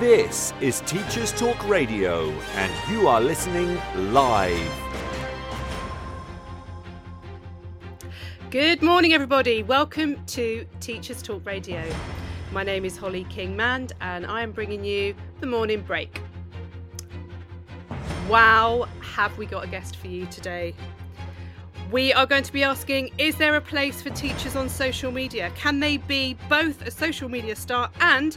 This is Teachers Talk Radio, and you are listening live. Good morning, everybody. Welcome to Teachers Talk Radio. My name is Holly King Mand, and I am bringing you the morning break. Wow, have we got a guest for you today? We are going to be asking Is there a place for teachers on social media? Can they be both a social media star and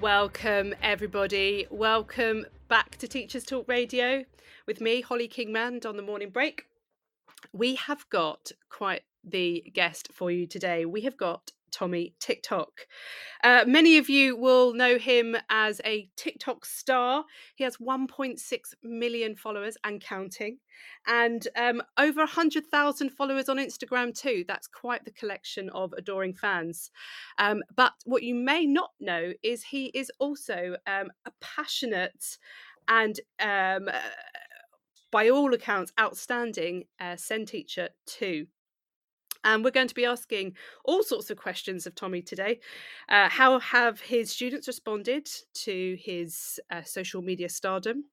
Welcome, everybody. Welcome back to Teachers Talk Radio with me, Holly Kingmand, on the morning break. We have got quite the guest for you today. We have got Tommy TikTok. Uh, many of you will know him as a TikTok star. He has 1.6 million followers and counting, and um, over 100,000 followers on Instagram too. That's quite the collection of adoring fans. Um, but what you may not know is he is also um, a passionate and um, by all accounts, outstanding uh, SEND teacher too. And we're going to be asking all sorts of questions of Tommy today. Uh, how have his students responded to his uh, social media stardom?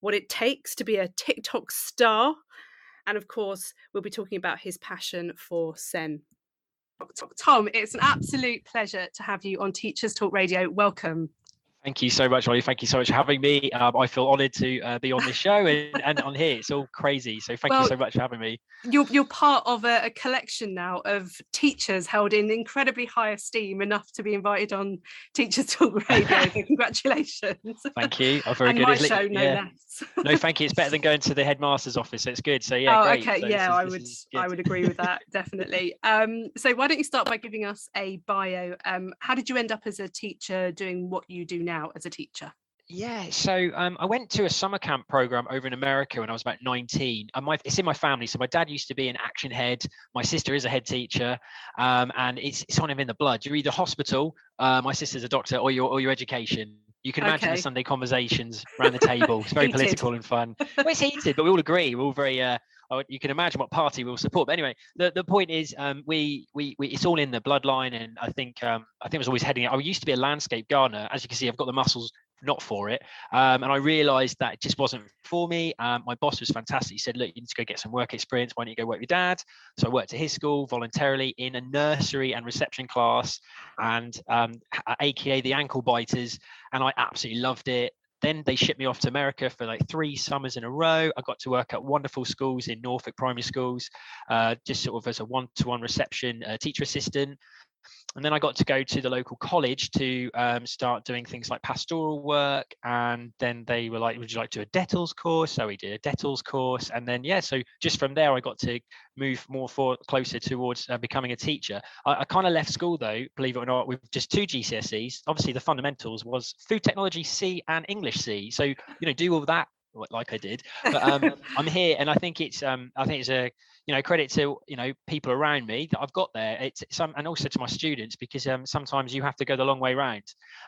What it takes to be a TikTok star? And of course, we'll be talking about his passion for SEN. Tom, it's an absolute pleasure to have you on Teachers Talk Radio. Welcome. Thank you so much, Ollie. Thank you so much for having me. Um, I feel honoured to uh, be on this show and, and on here. It's all crazy. So thank well, you so much for having me. You're, you're part of a, a, collection now of teachers held in incredibly high esteem enough to be invited on Teachers Talk Radio. so congratulations. Thank you. Oh, very and good. My show, no yeah. less. no, thank you. It's better than going to the headmaster's office. So it's good. So yeah, oh, great. okay. So yeah, is, I would I would agree with that definitely. Um, so why don't you start by giving us a bio? Um, how did you end up as a teacher doing what you do now as a teacher? Yeah, so um, I went to a summer camp program over in America when I was about 19. And my, it's in my family. So my dad used to be an action head. My sister is a head teacher, um, and it's it's on him in the blood. You're either hospital, uh, my sister's a doctor, or your or your education. You can imagine okay. the Sunday conversations around the table. It's very political and fun. Well, it's heated, but we all agree. We're all very. Uh, you can imagine what party we'll support. But anyway, the, the point is, um, we, we we it's all in the bloodline, and I think um, I think I was always heading. I used to be a landscape gardener. As you can see, I've got the muscles not for it. Um, and I realized that it just wasn't for me. Um, my boss was fantastic. He said, Look, you need to go get some work experience. Why don't you go work with your dad? So I worked at his school voluntarily in a nursery and reception class and um, AKA the ankle biters. And I absolutely loved it. Then they shipped me off to America for like three summers in a row. I got to work at wonderful schools in Norfolk primary schools, uh, just sort of as a one to one reception uh, teacher assistant and then I got to go to the local college to um, start doing things like pastoral work. And then they were like, "Would you like to do a DTLLS course?" So we did a DTLLS course, and then yeah, so just from there I got to move more for closer towards uh, becoming a teacher. I, I kind of left school though, believe it or not, with just two GCSEs. Obviously, the fundamentals was food technology C and English C. So you know, do all that like I did. But um, I'm here, and I think it's um, I think it's a you know credit to you know people around me that I've got there. It's some and also to my students because um, sometimes you have to go the long way round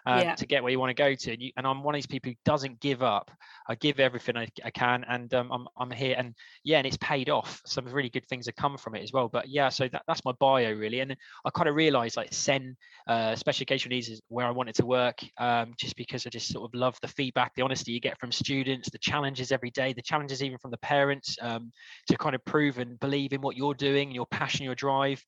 um, yeah. to get where you want to go to. And, you, and, I'm one of these people who doesn't give up. I give everything I, I can, and um, I'm I'm here, and yeah, and it's paid off. Some really good things have come from it as well. But yeah, so that, that's my bio really, and I kind of realised like SEN uh, special education needs is where I wanted to work, um, just because I just sort of love the feedback, the honesty you get from students, the challenges every day, the challenges even from the parents um, to kind of prove and believe in what you're doing, your passion, your drive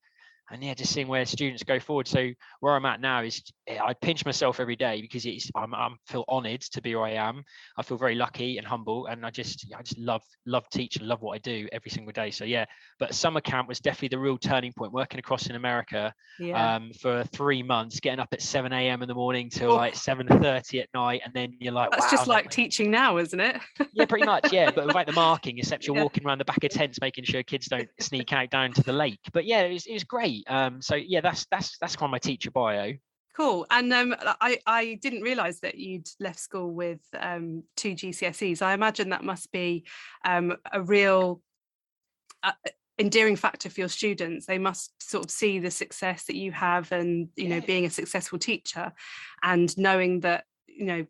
and yeah, just seeing where students go forward. So where I'm at now is eh, I pinch myself every day because it's I'm, I'm feel honoured to be where I am. I feel very lucky and humble, and I just I just love love teaching, love what I do every single day. So yeah, but summer camp was definitely the real turning point. Working across in America yeah. um, for three months, getting up at 7 a.m. in the morning till oh. like 7:30 at night, and then you're like, that's wow, just like teaching now, isn't it? yeah, pretty much. Yeah, but without the marking, except you're yeah. walking around the back of tents making sure kids don't sneak out down to the lake. But yeah, it was, it was great Um, so yeah, that's that's that's kind of my teacher bio. Cool. And um, I, I didn't realise that you'd left school with um, two GCSEs. I imagine that must be um, a real uh, endearing factor for your students. They must sort of see the success that you have and, you know, being a successful teacher and knowing that, you know,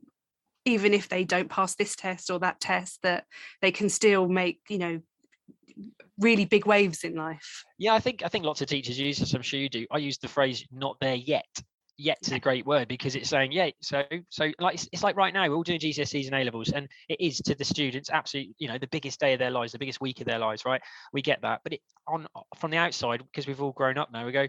even if they don't pass this test or that test, that they can still make, you know, really big waves in life. Yeah, I think I think lots of teachers use this. I'm sure you do. I use the phrase "not there yet." Yet is a great word because it's saying yeah. So so like it's, it's like right now we're all doing GCSEs and A levels, and it is to the students absolutely you know the biggest day of their lives, the biggest week of their lives, right? We get that, but it on from the outside because we've all grown up now. We go,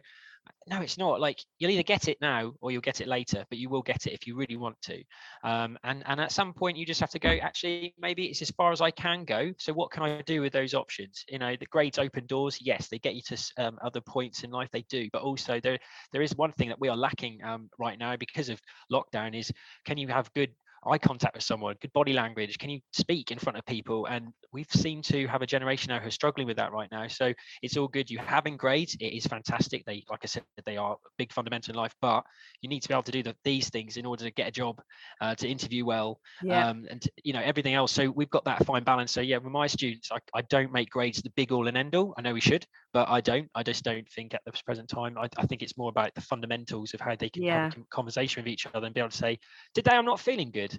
no it's not. Like you'll either get it now or you'll get it later but you will get it if you really want to. Um, and and at some point you just have to go actually maybe it's as far as i can go. So what can i do with those options? You know the grades open doors yes they get you to um, other points in life they do but also there there is one thing that we are lacking um, right now because of lockdown is can you have good eye contact with someone, good body language. Can you speak in front of people? And we've seemed to have a generation now who's struggling with that right now. So it's all good. You having grades, it is fantastic. They, like I said, they are big fundamental in life, but you need to be able to do the, these things in order to get a job, uh, to interview well, yeah. um, and to, you know everything else. So we've got that fine balance. So yeah, with my students, I, I don't make grades the big all and end all. I know we should, but I don't. I just don't think at the present time. I, I think it's more about the fundamentals of how they can yeah. have a conversation with each other and be able to say, today I'm not feeling good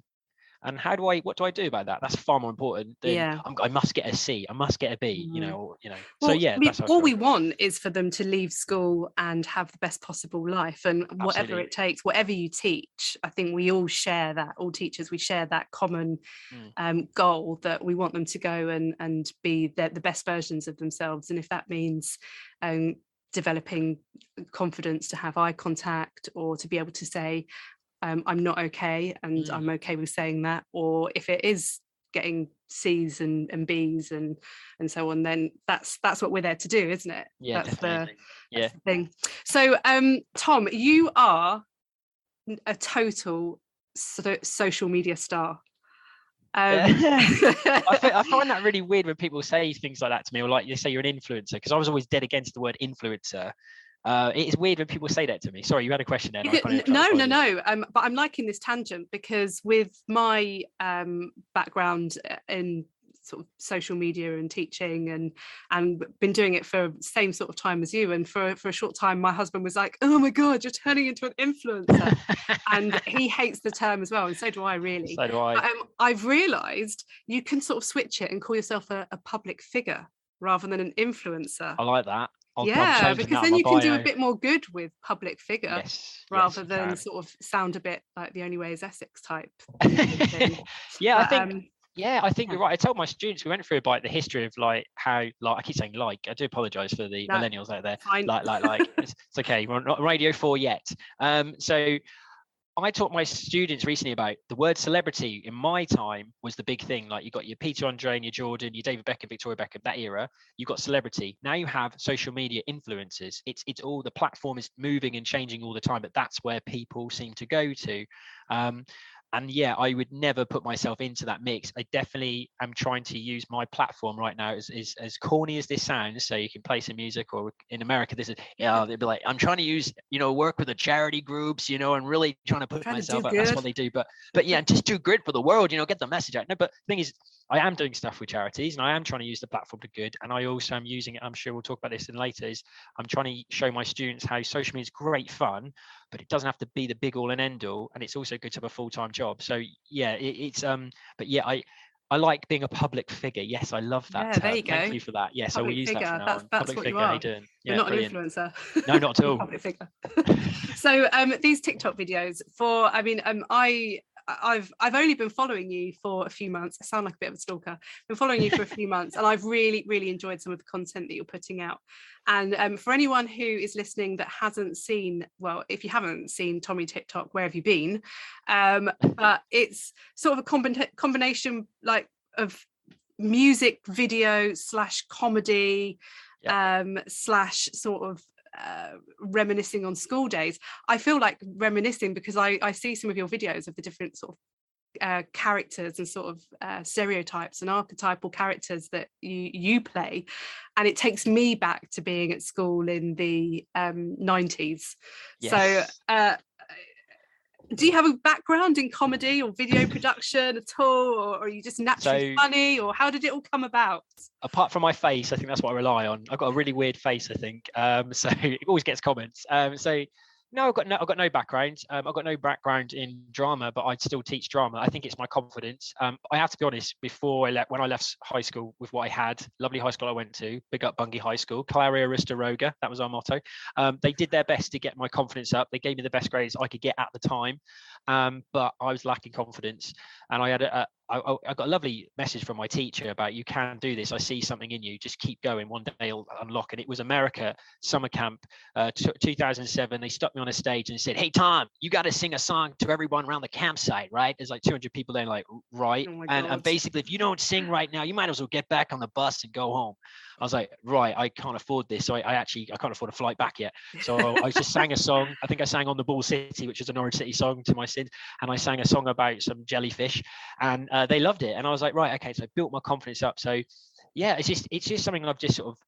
and how do i what do i do about that that's far more important than yeah i must get a c i must get a b you mm. know you know well, so yeah we, all we want is for them to leave school and have the best possible life and Absolutely. whatever it takes whatever you teach i think we all share that all teachers we share that common mm. um, goal that we want them to go and and be the, the best versions of themselves and if that means um, developing confidence to have eye contact or to be able to say um, I'm not okay and mm. I'm okay with saying that. Or if it is getting C's and, and B's and and so on, then that's that's what we're there to do, isn't it? Yeah, that's definitely. the, yeah. The thing. So um Tom, you are a total so- social media star. Um, I, I, find that really weird when people say things like that to me, or like you say you're an influencer, because I was always dead against the word influencer. Uh, it's weird when people say that to me. Sorry, you had a question there. no, no, no. Um, but I'm liking this tangent because with my um, background uh, in sort of social media and teaching and and been doing it for same sort of time as you and for for a short time my husband was like oh my god you're turning into an influencer and he hates the term as well and so do I really so do I um, I've realized you can sort of switch it and call yourself a, a public figure rather than an influencer I like that I'll, yeah, because then you can do a bit more good with public figure yes, rather yes, than sort of sound a bit like the only way is Essex type. yeah, but, I think. Um, yeah, I think yeah. you're right. I told my students we went through about the history of like how like I keep saying like I do apologize for the no, millennials out there. Fine. Like like like it's, it's okay. We're not radio four yet. Um, so I taught my students recently about the word celebrity in my time was the big thing. Like you got your Peter Andre and your Jordan, your David Beckham, Victoria Beckham, that era. You got celebrity. Now you have social media influencers. It's it's all the platform is moving and changing all the time, but that's where people seem to go to. Um, and yeah, I would never put myself into that mix. I definitely am trying to use my platform right now as, as, as corny as this sounds. So you can play some music or in America, this is, yeah, they'd be like, I'm trying to use, you know, work with the charity groups, you know, and really trying to put myself to out. That's what they do. But, but yeah, just do good for the world, you know, get the message out. No, but the thing is, I am doing stuff with charities and I am trying to use the platform to good. And I also am using it. I'm sure we'll talk about this in later. Is I'm trying to show my students how social media is great fun, but it doesn't have to be the big all and end all. And it's also good to have a full time job. So yeah, it, it's um. But yeah, I I like being a public figure. Yes, I love that. Yeah, there you go. Thank you for that. Yes, public I will use figure. that. That's, that's public what figure. You are. Doing? Yeah, not brilliant. an influencer. No, not at all. public figure. so um, these TikTok videos for, I mean, um, I I've I've only been following you for a few months. I sound like a bit of a stalker. Been following you for a few months, and I've really really enjoyed some of the content that you're putting out. And um, for anyone who is listening that hasn't seen, well, if you haven't seen Tommy TikTok, where have you been? Um, but it's sort of a combination like of music video slash comedy um, slash sort of uh, reminiscing on school days. I feel like reminiscing because I, I see some of your videos of the different sort of uh, characters and sort of uh, stereotypes and archetypal characters that you you play and it takes me back to being at school in the um, 90s yes. so uh, do you have a background in comedy or video production at all or, are you just naturally so, funny or how did it all come about? Apart from my face i think that's what i rely on. I've got a really weird face i think. Um, so it always gets comments. Um, so no, I've got no, I've got no background. Um, I've got no background in drama, but I still teach drama. I think it's my confidence. Um, I have to be honest. Before I left, when I left high school with what I had, lovely high school I went to, big up Bungay High School, Claria Arista Roga, that was our motto. Um, they did their best to get my confidence up. They gave me the best grades I could get at the time, um, but I was lacking confidence, and I had a, I, I, got a lovely message from my teacher about you can do this. I see something in you. Just keep going. One day it'll unlock. And it was America summer camp, uh, t- 2007. They stuck me on a stage and said, "Hey Tom, you got to sing a song to everyone around the campsite, right?" There's like 200 people there. Like, right. Oh and, and basically, if you don't sing right now, you might as well get back on the bus and go home. I was like, right, I can't afford this. So I, I actually I can't afford a flight back yet. So I just sang a song. I think I sang on the Ball City, which is a Norwich City song to my sins, and I sang a song about some jellyfish, and uh, they loved it. And I was like, right, okay. So I built my confidence up. So yeah, it's just it's just something I've just sort of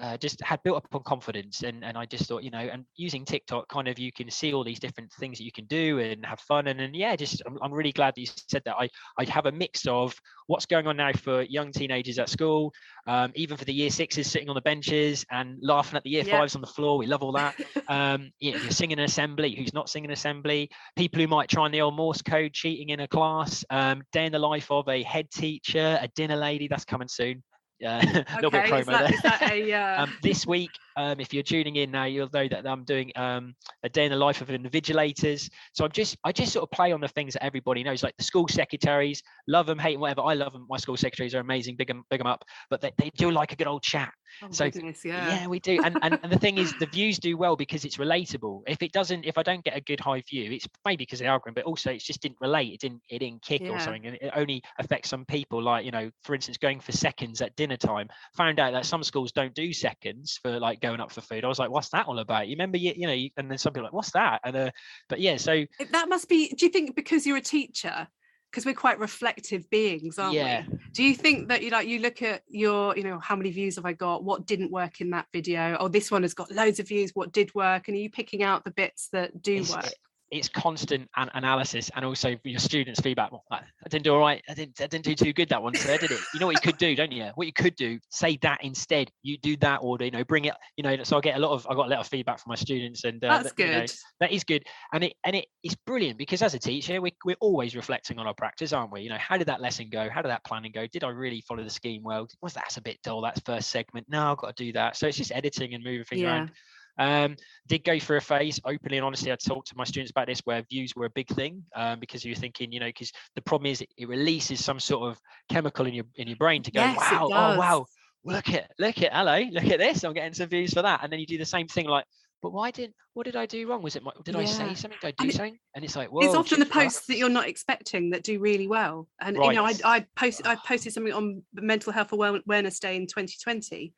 uh, just had built up on confidence and, and I just thought you know and using TikTok kind of you can see all these different things that you can do and have fun and, and yeah just I'm, I'm really glad that you said that. I I have a mix of what's going on now for young teenagers at school um, even for the year sixes sitting on the benches and laughing at the year yeah. fives on the floor. We love all that. Um, you know, you're singing an assembly who's not singing assembly? People who might try the old Morse code cheating in a class um, day in the life of a head teacher a dinner lady that's coming soon uh, a little bit promo is that, there. Is that a, uh... um, this week, um, if you're tuning in now, you'll know that I'm doing um, a day in the life of invigilators. So I'm just, I just sort of play on the things that everybody knows, like the school secretaries, love them, hate them, whatever. I love them. My school secretaries are amazing, big them, big them up. But they, they do like a good old chat. Oh, so goodness, yeah. yeah, we do. And, and and the thing is, the views do well because it's relatable. If it doesn't, if I don't get a good high view, it's maybe because of the algorithm, but also it just didn't relate. It didn't, it didn't kick yeah. or something, and it only affects some people. Like you know, for instance, going for seconds at dinner time. Found out that some schools don't do seconds for like going up for food. I was like, what's that all about? You remember, you, you know, and then some people like, what's that? And uh, but yeah, so that must be. Do you think because you're a teacher? because we're quite reflective beings aren't yeah. we do you think that you like you look at your you know how many views have i got what didn't work in that video oh this one has got loads of views what did work and are you picking out the bits that do it's, work it's constant an- analysis and also your students' feedback. Well, I didn't do all right. I didn't. I didn't do too good that one today, did it? You know what you could do, don't you? What you could do, say that instead. You do that order. You know, bring it. You know, so I get a lot of. I got a lot of feedback from my students, and uh, that's good. You know, that is good, and it and it is brilliant because as a teacher, we we're always reflecting on our practice, aren't we? You know, how did that lesson go? How did that planning go? Did I really follow the scheme well? Was that a bit dull? That's first segment. No, I've got to do that. So it's just editing and moving things yeah. around. Um, did go through a phase, openly and honestly, I talked to my students about this, where views were a big thing um, because you're thinking, you know, because the problem is it, releases some sort of chemical in your in your brain to go, yes, wow, oh wow, look at look at hello, look at this, I'm getting some views for that, and then you do the same thing like. But why didn't what did I do wrong? Was it my, did yeah. I say something? Did I do and something? And it's like, well, it's often the posts that you're not expecting that do really well. And right. you know, I, I posted I posted something on Mental Health Awareness Day in 2020,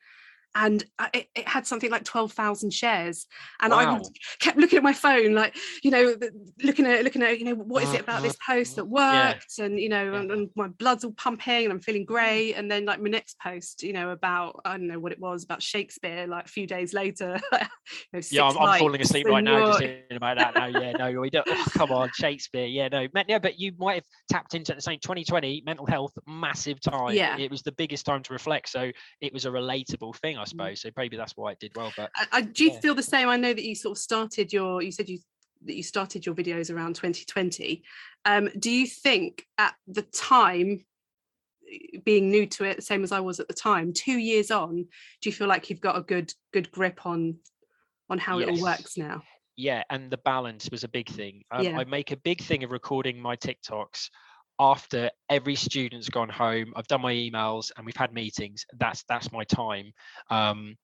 and uh, it, it, had something like 12,000 shares and wow. I kept looking at my phone like you know looking at looking at you know what is it about this post that worked yeah. and you know yeah. and, and, my blood's all pumping and I'm feeling mm-hmm. great and then like my next post you know about I don't know what it was about Shakespeare like a few days later you know, yeah I'm, I'm, falling asleep right now just thinking about that now yeah no we don't oh, come on Shakespeare yeah no yeah but you might have tapped into the same 2020 mental health massive time yeah it was the biggest time to reflect so it was a relatable thing I Mm. suppose. So maybe that's why it did well. But I, I, do you yeah. feel the same? I know that you sort of started your. You said you that you started your videos around 2020. Um, do you think at the time, being new to it, the same as I was at the time, two years on, do you feel like you've got a good good grip on on how yes. it all works now? Yeah, and the balance was a big thing. Um, yeah. I make a big thing of recording my TikToks after every student's gone home i've done my emails and we've had meetings that's that's my time. Um,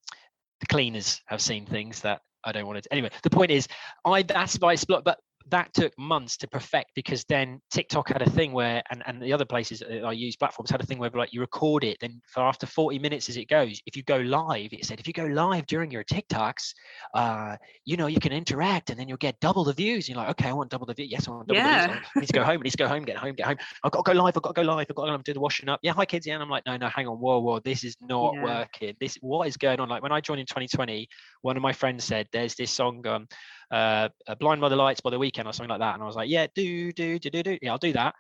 the cleaners have seen things that i don't want to anyway the point is i that's my split but that took months to perfect because then TikTok had a thing where, and, and the other places that I use platforms had a thing where like you record it, then for after 40 minutes as it goes, if you go live, it said if you go live during your TikToks, uh, you know, you can interact and then you'll get double the views. You're like, okay, I want double the views. Yes, I want double Yeah. the views. I need to go home. I need to go home, get home, get home. I've got to go live. I've got to go live. I've got to do the washing up. Yeah, hi kids. Yeah, and I'm like, no, no, hang on, whoa, whoa, this is not Yeah. working. This, what is going on? Like when I joined in 2020, one of my friends said, there's this song, um, uh, Blind by the Lights by the Weeknd or something like that. And I was like, yeah, do, do, do, do, do. Yeah, I'll do that.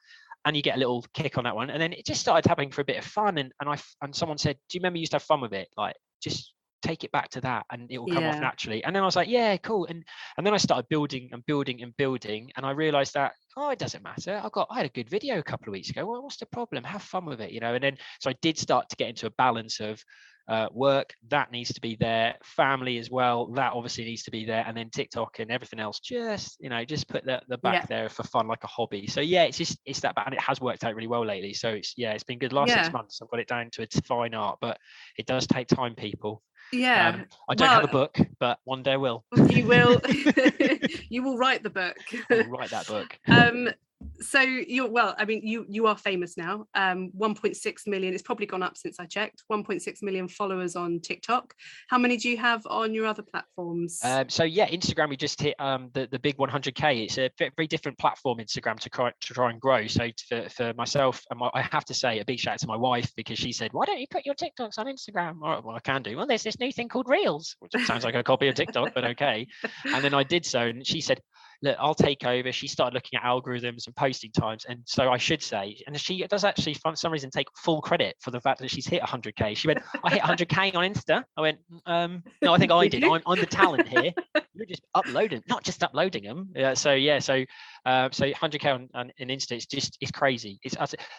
And you get a little kick on that one. And then it just started happening for a bit of fun. And, and I, and someone said, do you remember you used to have fun with it? Like, just take it back to that and it will come off naturally. And then I was like, yeah, cool. And, and then I started building and building and building. And I realized that, oh, it doesn't matter. I got, I had a good video a couple of weeks ago. Well, what's the problem? Have fun with it, you know? And then, so I did start to get into a balance of, uh, work that needs to be there family as well that obviously needs to be there and then tiktok and everything else just you know just put the, the back Yeah. there for fun like a hobby so yeah it's just it's that and it has worked out really well lately so it's yeah it's been good last Yeah. six months i've got it down to a fine art but it does take time people Yeah. um, i don't have a book but one day I will you will you will write the book. Write that book um so you're well i mean you you are famous now um 1.6 million it's probably gone up since i checked 1.6 million followers on tiktok how many do you have on your other platforms Um, so yeah, Instagram we just hit um, the the big 100k. It's a very different platform, Instagram, to try, to try and grow. So for, for myself, and my, I have to say a big shout out to my wife because she said, "Why don't you put your TikToks on Instagram?" Well, I can do. Well, there's this new thing called Reels, which sounds like a copy of TikTok, but okay. And then I did so, and she said, "Look, I'll take over." She started looking at algorithms and posting times, and so I should say, and she does actually, for some reason, take full credit for the fact that she's hit 100k. She went, "I hit 100k on Insta." I went, um, "No, I think I Did. I'm, I'm the talent here." you're just uploading, not just uploading them. Yeah. So yeah. So uh, so 100k on, on, on Insta, it's just it's crazy. It's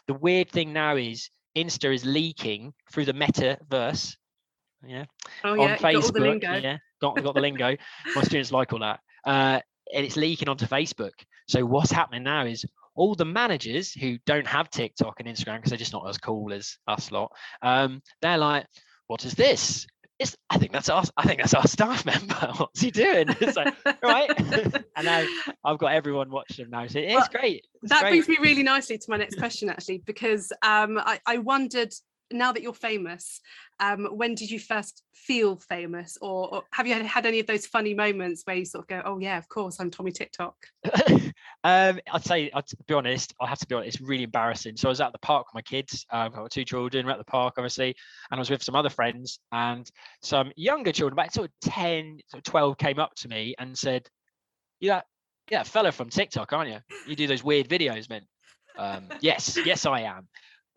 the weird thing now is Insta is leaking through the metaverse. Yeah. oh on yeah got the Facebook. lingo Yeah. Got got the lingo. My students like all that. Uh, and it's leaking onto Facebook. So what's happening now is all the managers who don't have TikTok and Instagram because they're just not as cool as us lot. Um, they're like, "What is this?" It's, I think that's our. I think that's our staff member. What's he doing? It's like, right. and now I've got everyone watching them now. So it's Well, great. It's that great. brings me really nicely to my next question actually because um I, I wondered now that you're famous um when did you first feel famous or, or have you had, any of those funny moments where you sort of go oh yeah of course i'm tommy tiktok um, I'd say, I'd be honest, I have to be honest, it's really embarrassing. So I was at the park with my kids. Um, I've got two children. We're at the park, obviously, and I was with some other friends, and some younger children, about sort of 10, sort of 12, came up to me and said, "You "Yeah, yeah, fella from TikTok, aren't you? You do those weird videos, man." Um, yes, yes, I am.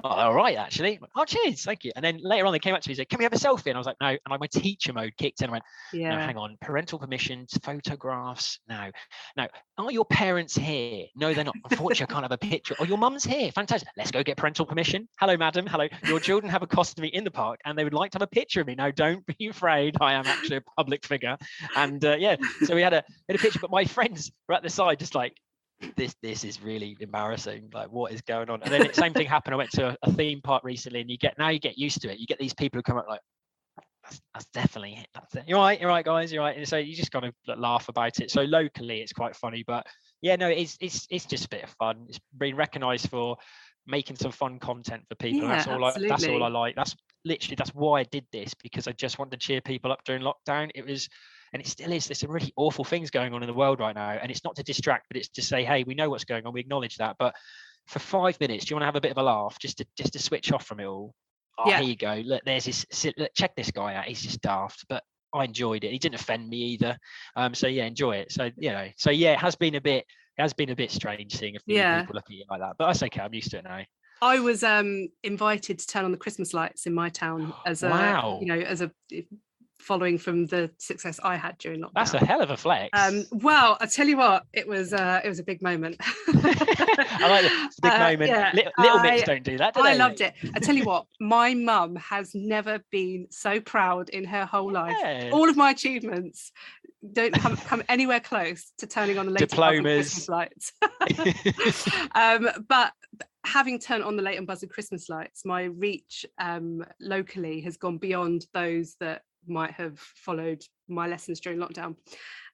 Oh, all right, actually. Oh, cheers, thank you. And then later on, they came up to me and said, "Can we have a selfie?" And I was like, "No." And like my teacher mode kicked in. I went, no, yeah hang on. Parental permissions, photographs. No, no. Are your parents here? No, they're not. Unfortunately, I can't have a picture. Oh, your mum's here. Fantastic. Let's go get parental permission. Hello, madam. Hello. Your children have accosted me in the park and they would like to have a picture of me. No, don't be afraid. I am actually a public figure. And uh, yeah, so we had a, we had a picture, but my friends were at the side just like, this this is really embarrassing like what is going on and then it, same thing happened i went to a, a theme park recently and you get now you get used to it you get these people who come up like that's, that's definitely it. That's it. You're right. You're right, guys. You're right. And so you just kind of laugh about it. So locally, it's quite funny, but yeah, no, it's it's it's just a bit of fun. It's been recognised for making some fun content for people. and that's Yeah, all. I, that's all I like. That's literally that's why I did this because I just wanted to cheer people up during lockdown. It was. And it still is. There's some really awful things going on in the world right now, and it's not to distract, but it's to say, "Hey, we know what's going on. We acknowledge that." But for five minutes, do you want to have a bit of a laugh, just to just to switch off from it all? Oh, Yeah. here you go. Look, there's this. Look, check this guy out. He's just daft, but I enjoyed it. He didn't offend me either. Um, so yeah, enjoy it. So you know, so yeah, it has been a bit. It has been a bit strange seeing a few Yeah. people look at you like that, but that's okay. I'm used to it now. I was um invited to turn on the Christmas lights in my town as a Wow. you know as a following from the success I had during lockdown. That's a hell of a flex. um well I tell you what it was uh it was a big moment. I like the, big Uh, moment. yeah, Little, little I- don't do that. Do I they, loved mate? it. I tell you what, my mum has never been so proud in her whole life. Yeah. All of my achievements don't come, come anywhere close to turning on the Christmas Diplomas. lights. um, but having turned on the Leighton Buzzard Christmas lights, my reach um, locally has gone beyond those that might have followed my lessons during lockdown.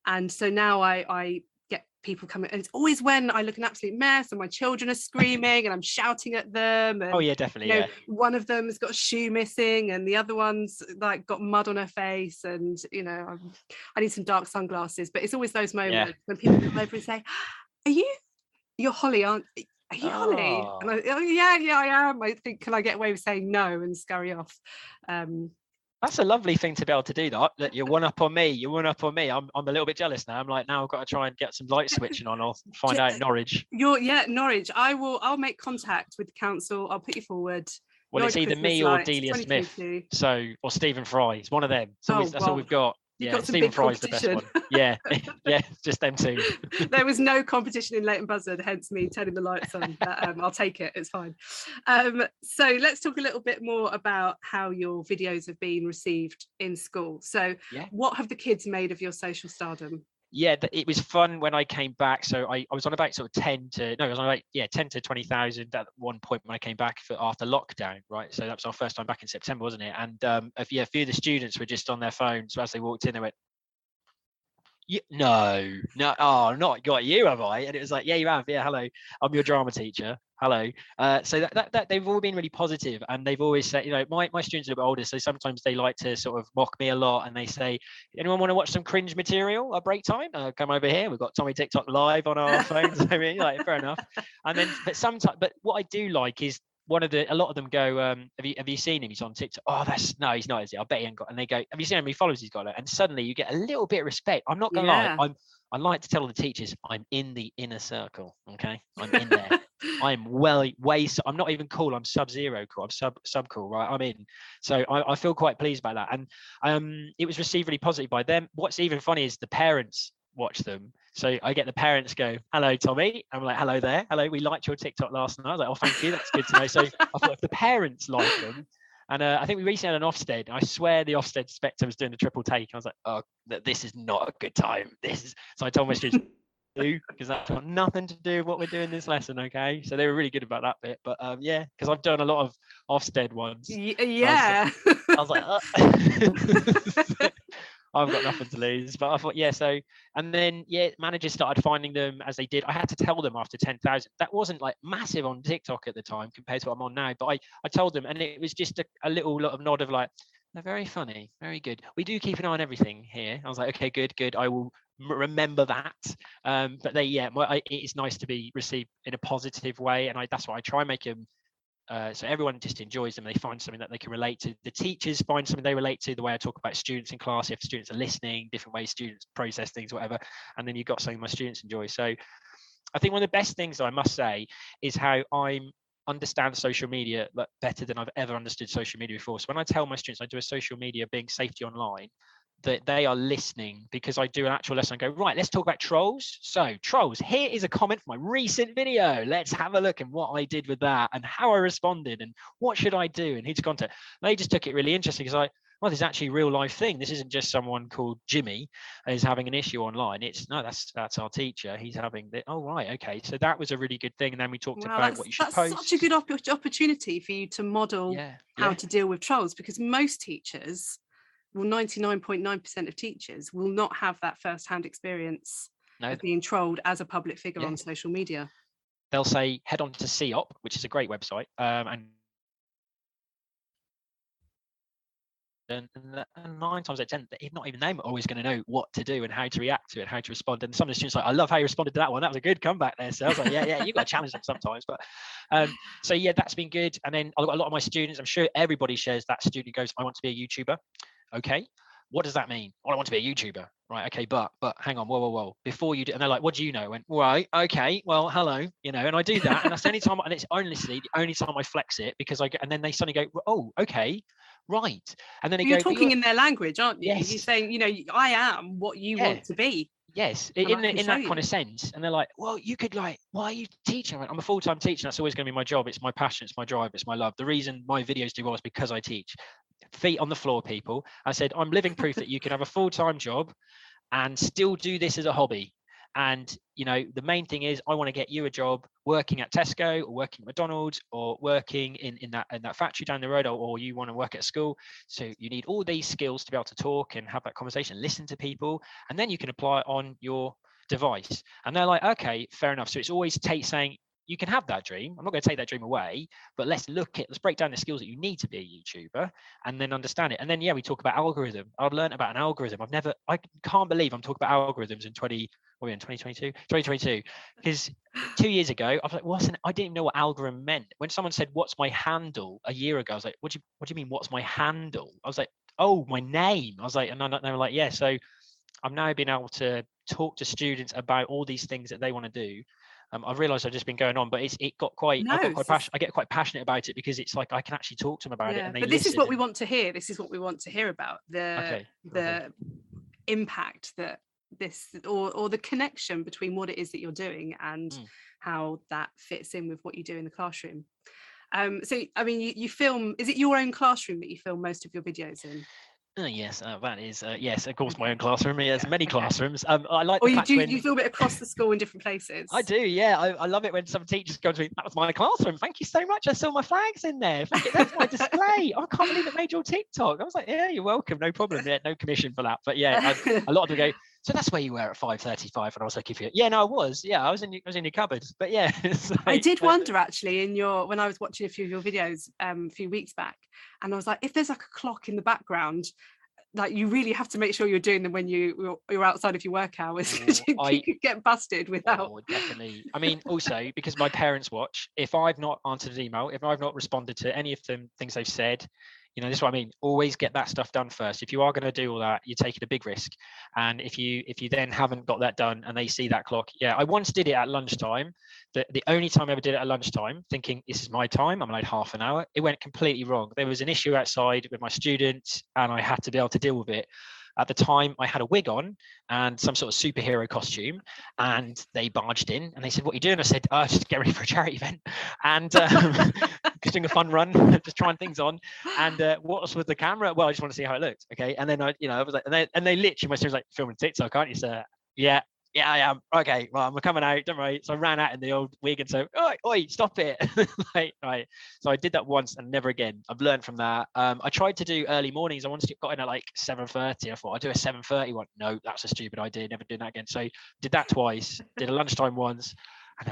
And so now I, I get people coming and it's always when I look an absolute mess and my children are screaming and I'm shouting at them and Oh yeah, definitely. you know, yeah. one of them's got a shoe missing and the other one's like got mud on her face and you know I'm, I need some dark sunglasses but it's always those moments when people come over and say are you you're Holly aren't are you Holly and I, oh yeah yeah I am I think can I get away with saying no and scurry off um That's a lovely thing to be able to do. That that you're one up on me. You're one up on me. I'm I'm a little bit jealous now. I'm like now I've got to try and get some light switching on or find out Norwich. you're yeah Norwich I will I'll make contact with the council I'll put you forward Well, it's either Christmas me or lights, Delia Smith. So or Stephen Fry. It's one of them. So Oh, that's all we've got. Yeah, got some Stephen big Fry's the best one. competition. Yeah, yeah, just them two. there was no competition in Leighton Buzzard, hence me turning the lights on. But um, I'll take it, it's fine. Um, so let's talk a little bit more about how your videos have been received in school. So, Yeah. what have the kids made of your social stardom? Yeah, it was fun when I came back. So I, I was on about sort of 10 to, no, I was on like, yeah, 10 to 20,000 at one point when I came back for, after lockdown, right? So that was our first time back in September, wasn't it? And um, a, few, a few of the students were just on their phones. So as they walked in, they went, "You- no, no, oh, not got you, have I? And it was like, yeah, you have. Yeah, hello. I'm your drama teacher. Hello. Uh, so that, that, that they've all been really positive and they've always said, you know, my, my students are a bit older, so sometimes they like to sort of mock me a lot and they say, anyone want to watch some cringe material at break time? Uh, come over here. We've got Tommy TikTok live on our phones. I mean, like, fair enough. And then, but sometimes, but what I do like is one of the, a lot of them go, um, have you, have you seen him? He's on TikTok. Oh, that's, no, he's not, is he? I bet he ain't got, and they go, have you seen how many followers he's got? And suddenly you get a little bit of respect. I'm not going to Yeah. lie. I'm, I like to tell the teachers, I'm in the inner circle. Okay. I'm in there. I'm well way I'm not even cool. I'm sub zero cool. I'm sub sub cool, right? I'm in. So I, I feel quite pleased by that. And um it was received really positive by them. What's even funny is the parents watch them. So I get the parents go, Hello, Tommy. I'm like, Hello there. Hello, we liked your TikTok last night. I was like, Oh, thank you. That's good to know. So I thought if the parents like them, and uh, I think we recently had an Ofsted. I swear the Ofsted Inspector was doing a triple take. I was like, oh, th- this is not a good time. This is so I told my students because that's got nothing to do with what we're doing this lesson. Okay, so they were really good about that bit. But um, yeah, because I've done a lot of Ofsted ones. Y- yeah. I was like, uh. I've got nothing to lose. But I thought, yeah. So and then yeah, managers started finding them as they did. I had to tell them after ten thousand. That wasn't like massive on TikTok at the time compared to what I'm on now. But I I told them, and it was just a, a little lot of nod of like. They're very funny, very good. We do keep an eye on everything here. I was like, okay, good, good. I will remember that. Um, but they, yeah, it's nice to be received in a positive way, and I, that's why I try and make them uh, so everyone just enjoys them. They find something that they can relate to. The teachers find something they relate to. The way I talk about students in class, if students are listening, different ways students process things, whatever. And then you've got something my students enjoy. So I think one of the best things that I must say is how I'm understand social media better than I've ever understood social media before. So when I tell my students I do a social media being safety online, that they are listening because I do an actual lesson. I go, right, let's talk about trolls. So, trolls, here is a comment from my recent video. Let's have a look at what I did with that and how I responded and what should I do and who to contact. They just took it really interesting because I, well, this is actually a real life thing. This isn't just someone called Jimmy is having an issue online. It's no, that's that's our teacher. He's having the oh right, okay. So that was a really good thing. And then we talked Wow, about what you should post. that's post. such a good opp- opportunity for you to model yeah, how yeah. to deal with trolls because most teachers well 99.9% of teachers will not have that first-hand experience No, of being trolled as a public figure Yeah. on social media they'll say head on to CEOP, which is a great website, um, and and, and th- and nine times out of ten, not even them, are always going to know what to do and how to react to it, how to respond. And some of the students are like, I love how you responded to that one. That was a good comeback there. So I was like, yeah, yeah, you got to challenge them sometimes. But um, so yeah, that's been good. And then I've got a lot of my students. I'm sure everybody shares that student goes, I want to be a YouTuber. Okay, what does that mean? Well, I want to be a YouTuber. Right. Okay. But but hang on. Whoa, whoa, whoa. Before you do, and they're like, what do you know? I went right. Okay. Well, hello. You know, and I do that, and that's the only time, and it's honestly the only time I flex it because I get, and then they suddenly go, oh, okay, right, and then they you're go, "But talking in their language aren't you Yes. you're saying you know i am what you Yeah. want to be Yes, and in, the- in that kind of sense. And they're like, well, you could like, why are you teaching? I went, I'm a full-time teacher. That's always going to be my job. It's my passion. It's my drive. It's my love. The reason my videos do well is because I teach. Feet on the floor, people. I said, I'm living proof that you can have a full-time job and still do this as a hobby. And you know, the main thing is I want to get you a job working at Tesco or working at McDonald's or working in, in that in that factory down the road, or, or you want to work at school. So you need all these skills to be able to talk and have that conversation, listen to people, and then you can apply on your device. And they're like, okay, fair enough. So it's always take saying, you can have that dream. I'm not going to take that dream away, but let's look at let's break down the skills that you need to be a YouTuber and then understand it. And then yeah, we talk about algorithm. I've learned about an algorithm. I've never I can't believe I'm talking about algorithms in 20 what are we in 2022 2022 because two years ago i was like what's an i didn't even know what algorithm meant when someone said what's my handle a year ago i was like what do you what do you mean what's my handle i was like oh my name i was like and they were like yeah so i'm now being able to talk to students about all these things that they want to do um, I've realised I've just been going on, but it's it got quite. No, I, got quite passion, I get quite passionate about it because it's like I can actually talk to them about yeah, it. but this is what we want to hear. This is what we want to hear about the okay, the impact that this or or the connection between what it is that you're doing and mm. how that fits in with what you do in the classroom um so i mean you, you film is it your own classroom that you film most of your videos in Oh, yes, uh, that is uh, yes, of course, my own classroom. Yes, many classrooms. Um, I like. Or you do when... you film it across the school in different places. I do, yeah. I, I love it when some teachers go to me. That was my classroom. Thank you so much. I saw my flags in there. That's my display. I can't believe it made your TikTok. I was like, yeah, you're welcome. No problem. Yeah, no commission for that. But yeah, I, a lot of them go. So that's where you were at 5:35, and I was like, if you, yeah, no, I was, yeah, I was in, I was in your cupboard, but yeah. Like, I did wonder actually in your when I was watching a few of your videos um, a few weeks back, and I was like, if there's like a clock in the background, like you really have to make sure you're doing them when you you're outside of your work hours because you, you could get busted without oh, definitely. I mean also because my parents watch if i've not answered an email if i've not responded to any of them things they've said you know this is what i mean always get that stuff done first. If you are going to do all that you're taking a big risk. And if you if you then haven't got that done and they see that clock yeah i once did it at lunchtime. The, the only time i ever did it at lunchtime thinking this is my time i'm like half an hour it went completely wrong. There was an issue outside with my students and i had to be able to deal with it at the time, I had a wig on and some sort of superhero costume, and they barged in and they said, "What are you doing?" I said, "Oh, just get ready for a charity event," and um, just doing a fun run, just trying things on. And uh, what's with the camera? Well, I just want to see how it looked. Okay, and then I, you know, I was like, and they, and they literally, my students like filming TikTok, aren't you, sir? Yeah, yeah, I am. Okay, well, I'm coming out. Don't worry. So I ran out in the old wig and so, oi, oi, stop it. like, right. So I did that once and never again. I've learned from that. Um, I tried to do early mornings. I once got in at like 7.30. I thought I'd do a 7.30 one. No, that's a stupid idea. Never doing that again. So did that twice. did a lunchtime once.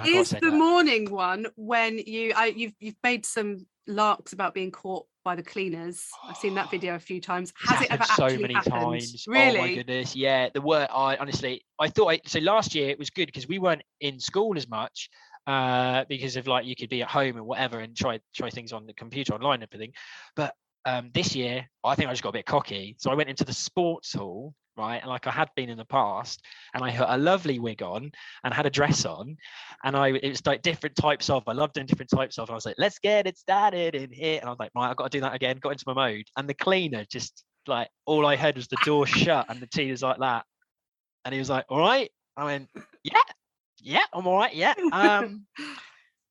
Is the that. morning one when you I you've you've made some larks about being caught by the cleaners. I've seen that video a few times. Has it ever so many happened? times? Really? Oh my goodness, yeah. The word I honestly, I thought I, so. Last year it was good because we weren't in school as much uh, because of like you could be at home and whatever and try try things on the computer online and everything. But um, this year, I think I just got a bit cocky. So I went into the sports hall right? And like I had been in the past, and I had a lovely wig on and had a dress on, and I it was like different types of. I loved doing different types of. I was like, let's get it started in here, and I was like, right, I've got to do that again. Got into my mode, and the cleaner just like all I heard was the door shut, and the cleaner's like that, and he was like, all right. I went, yeah, yeah, I'm all right, yeah. Um,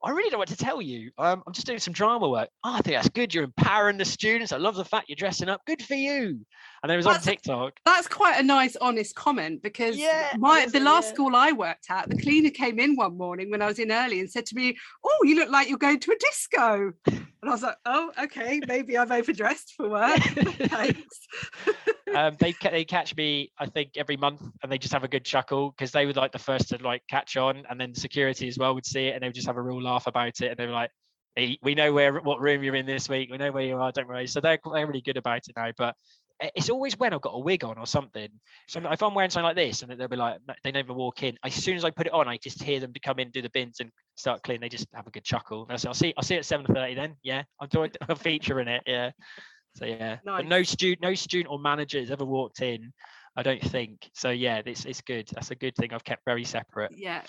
I really don't know what to tell you. Um, I'm just doing some drama work. Oh, I think that's good. You're empowering the students. I love the fact you're dressing up. Good for you. And it was that's, on TikTok. That's quite a nice, honest comment because yeah, my the last yeah. school I worked at, the cleaner came in one morning when I was in early and said to me, "Oh, you look like you're going to a disco." And I was like, "Oh, okay, maybe I've overdressed for work." Thanks. um, they they catch me, I think, every month, and they just have a good chuckle because they would like the first to like catch on, and then security as well would see it, and they would just have a real laugh about it, and they were like, hey, "We know where what room you're in this week. We know where you are. Don't worry." So they're they're really good about it now, but it's always when I've got a wig on or something. So if I'm wearing something like this and they'll be like, they never walk in. As soon as I put it on, I just hear them come in, do the bins and start clean. They just have a good chuckle. And I say, I'll see, I'll see at 7.30 then. Yeah. I'm doing a feature in it. Yeah. So yeah, nice. but no student, no student or manager has ever walked in. I don't think. So yeah, it's, it's good. That's a good thing. I've kept very separate. Yeah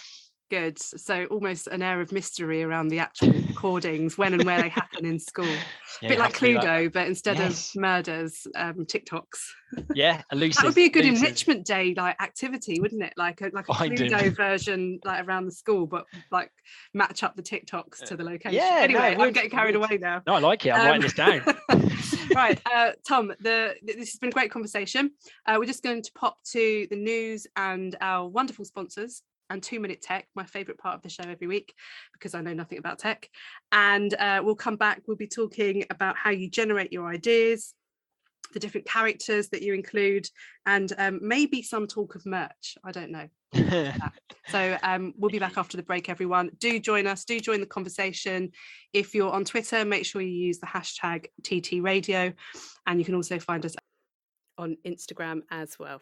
good. So almost an air of mystery around the actual recordings, when and where they happen in school. Yeah, a bit like Cluedo, but instead yes. of murders, um, TikToks. Yeah, elusive. that would be a good elusive. enrichment day like activity, wouldn't it? Like a like a Cluedo version, like around the school, but like match up the TikToks to the location. Yeah. Anyway, no, I'm getting carried away now. No, I like it. I'm um, writing this down. right, uh, Tom. The this has been a great conversation. Uh, we're just going to pop to the news and our wonderful sponsors and Two Minute Tech, my favorite part of the show every week because I know nothing about tech. And uh, we'll come back, we'll be talking about how you generate your ideas, the different characters that you include, and um, maybe some talk of merch. I don't know. so um, we'll be back after the break, everyone. Do join us. Do join the conversation. If you're on Twitter, make sure you use the hashtag TT Radio, and you can also find us on Instagram as well.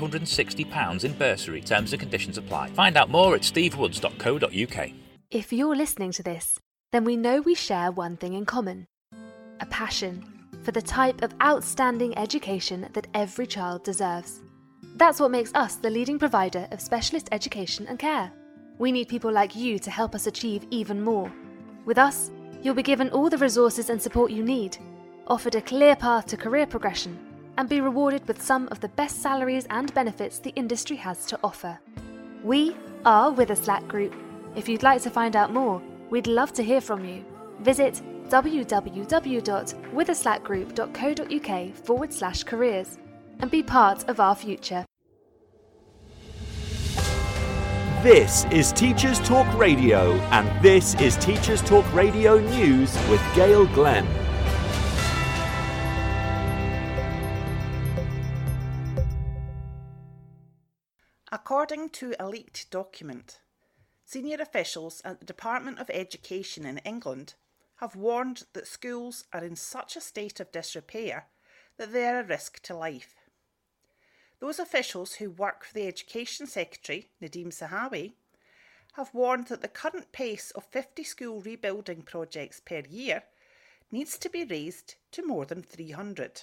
£360 in bursary. Terms and conditions apply. Find out more at stevewoods.co.uk. If you're listening to this, then we know we share one thing in common a passion for the type of outstanding education that every child deserves. That's what makes us the leading provider of specialist education and care. We need people like you to help us achieve even more. With us, you'll be given all the resources and support you need, offered a clear path to career progression and be rewarded with some of the best salaries and benefits the industry has to offer. We are Witherslack Group. If you'd like to find out more, we'd love to hear from you. Visit www.witherslackgroup.co.uk forward slash careers and be part of our future. This is Teachers Talk Radio, and this is Teachers Talk Radio News with Gail Glenn. According to a leaked document, senior officials at the Department of Education in England have warned that schools are in such a state of disrepair that they are a risk to life. Those officials who work for the Education Secretary, Nadhim Zahawi, have warned that the current pace of 50 school rebuilding projects per year needs to be raised to more than 300.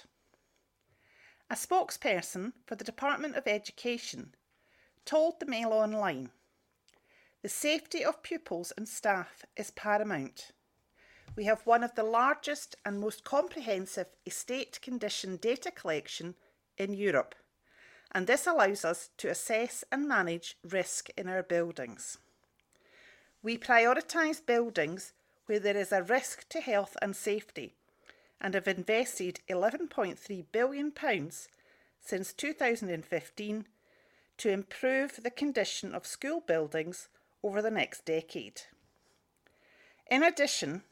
A spokesperson for the Department of Education told the Mail Online The safety of pupils and staff is paramount. We have one of the largest and most comprehensive estate condition data collection in Europe, and this allows us to assess and manage risk in our buildings. We prioritise buildings where there is a risk to health and safety and have invested £11.3 billion since 2015 to improve the condition of school buildings over the next decade. In addition,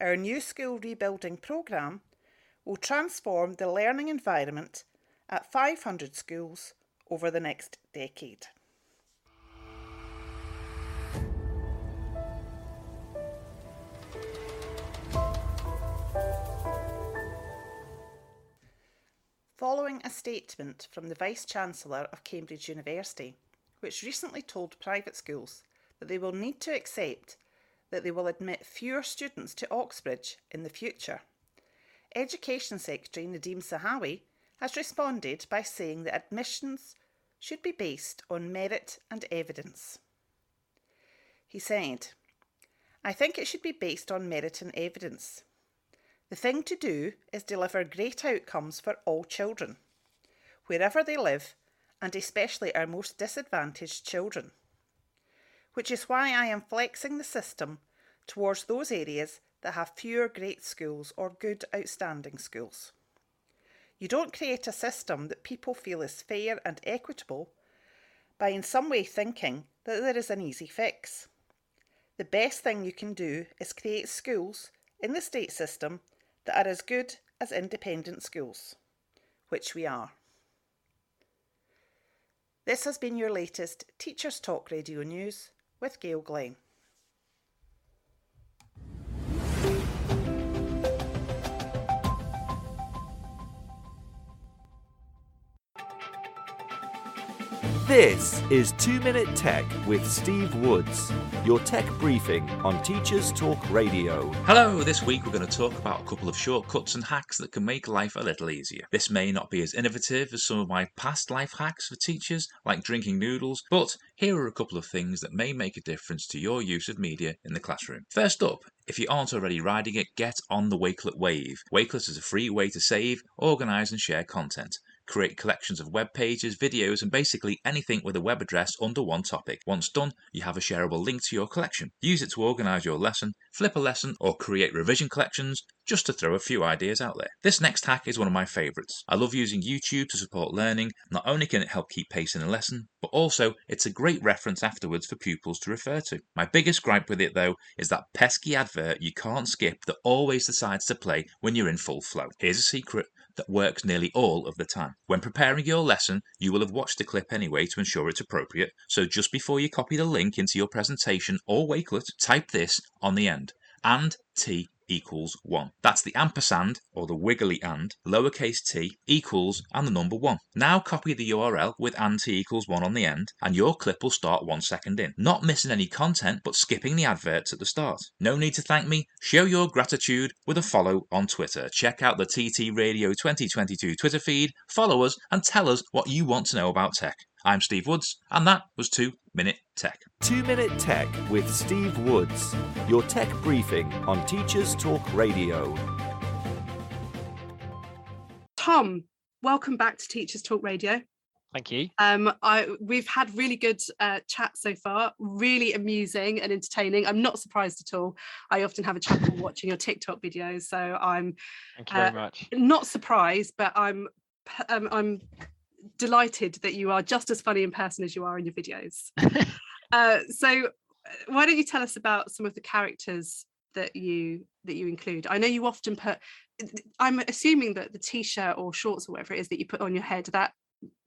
our new school rebuilding programme will transform the learning environment at 500 schools over the next decade. Following a statement from the Vice Chancellor of Cambridge University, which recently told private schools that they will need to accept that they will admit fewer students to Oxbridge in the future. Education Secretary Nadhim Zahawi has responded by saying that admissions should be based on merit and evidence. He said, I think it should be based on merit and evidence. The thing to do is deliver great outcomes for all children, wherever they live, and especially our most disadvantaged children. Which is why I am flexing the system towards those areas that have fewer great schools or good outstanding schools. You don't create a system that people feel is fair and equitable by in some way thinking that there is an easy fix. The best thing you can do is create schools in the state system that are as good as independent schools, which we are. This has been your latest Teachers Talk Radio News with Gail Glenn. This is 2 Minute Tech with Steve Woods, your tech briefing on Teachers Talk Radio. Hello, this week we're going to talk about a couple of shortcuts and hacks that can make life a little easier. This may not be as innovative as some of my past life hacks for teachers, like drinking noodles, but here are a couple of things that may make a difference to your use of media in the classroom. First up, if you aren't already riding it, get on the Wakelet wave. Wakelet is a free way to save, organise, and share content create collections of web pages, videos, and basically anything with a web address under one topic. Once done, you have a shareable link to your collection. Use it to organise your lesson, flip a lesson, or create revision collections, just to throw a few ideas out there. This next hack is one of my favourites. I love using YouTube to support learning. Not only can it help keep pace in a lesson, but also it's a great reference afterwards for pupils to refer to. My biggest gripe with it though is that pesky advert you can't skip that always decides to play when you're in full flow. Here's a secret that works nearly all of the time. When preparing your lesson, you will have watched the clip anyway to ensure it's appropriate, so just before you copy the link into your presentation or Wakelet, type this on the end. And T equals 1. That's the ampersand, or the wiggly and, lowercase t, equals, and the number 1. Now copy the URL with and t equals 1 on the end, and your clip will start one second in. Not missing any content, but skipping the adverts at the start. No need to thank me. Show your gratitude with a follow on Twitter. Check out the TT Radio 2022 Twitter feed, follow us, and tell us what you want to know about tech. I'm Steve Woods, and that was 2 Minute Tech. 2 Minute Tech with Steve Woods, your tech briefing on Teachers Talk Radio. Tom, welcome back to Teachers Talk Radio. Thank you. Um, I we've had really good uh, chat so far, really amusing and entertaining. I'm not surprised at all. I often have a chuckle watching your TikTok videos, so I'm Thank you very much. not surprised, but I'm um, I'm delighted that you are just as funny in person as you are in your videos. uh, so, uh, why don't you tell us about some of the characters that you that you include? I know you often put. I'm assuming that the t-shirt or shorts or whatever it is that you put on your head that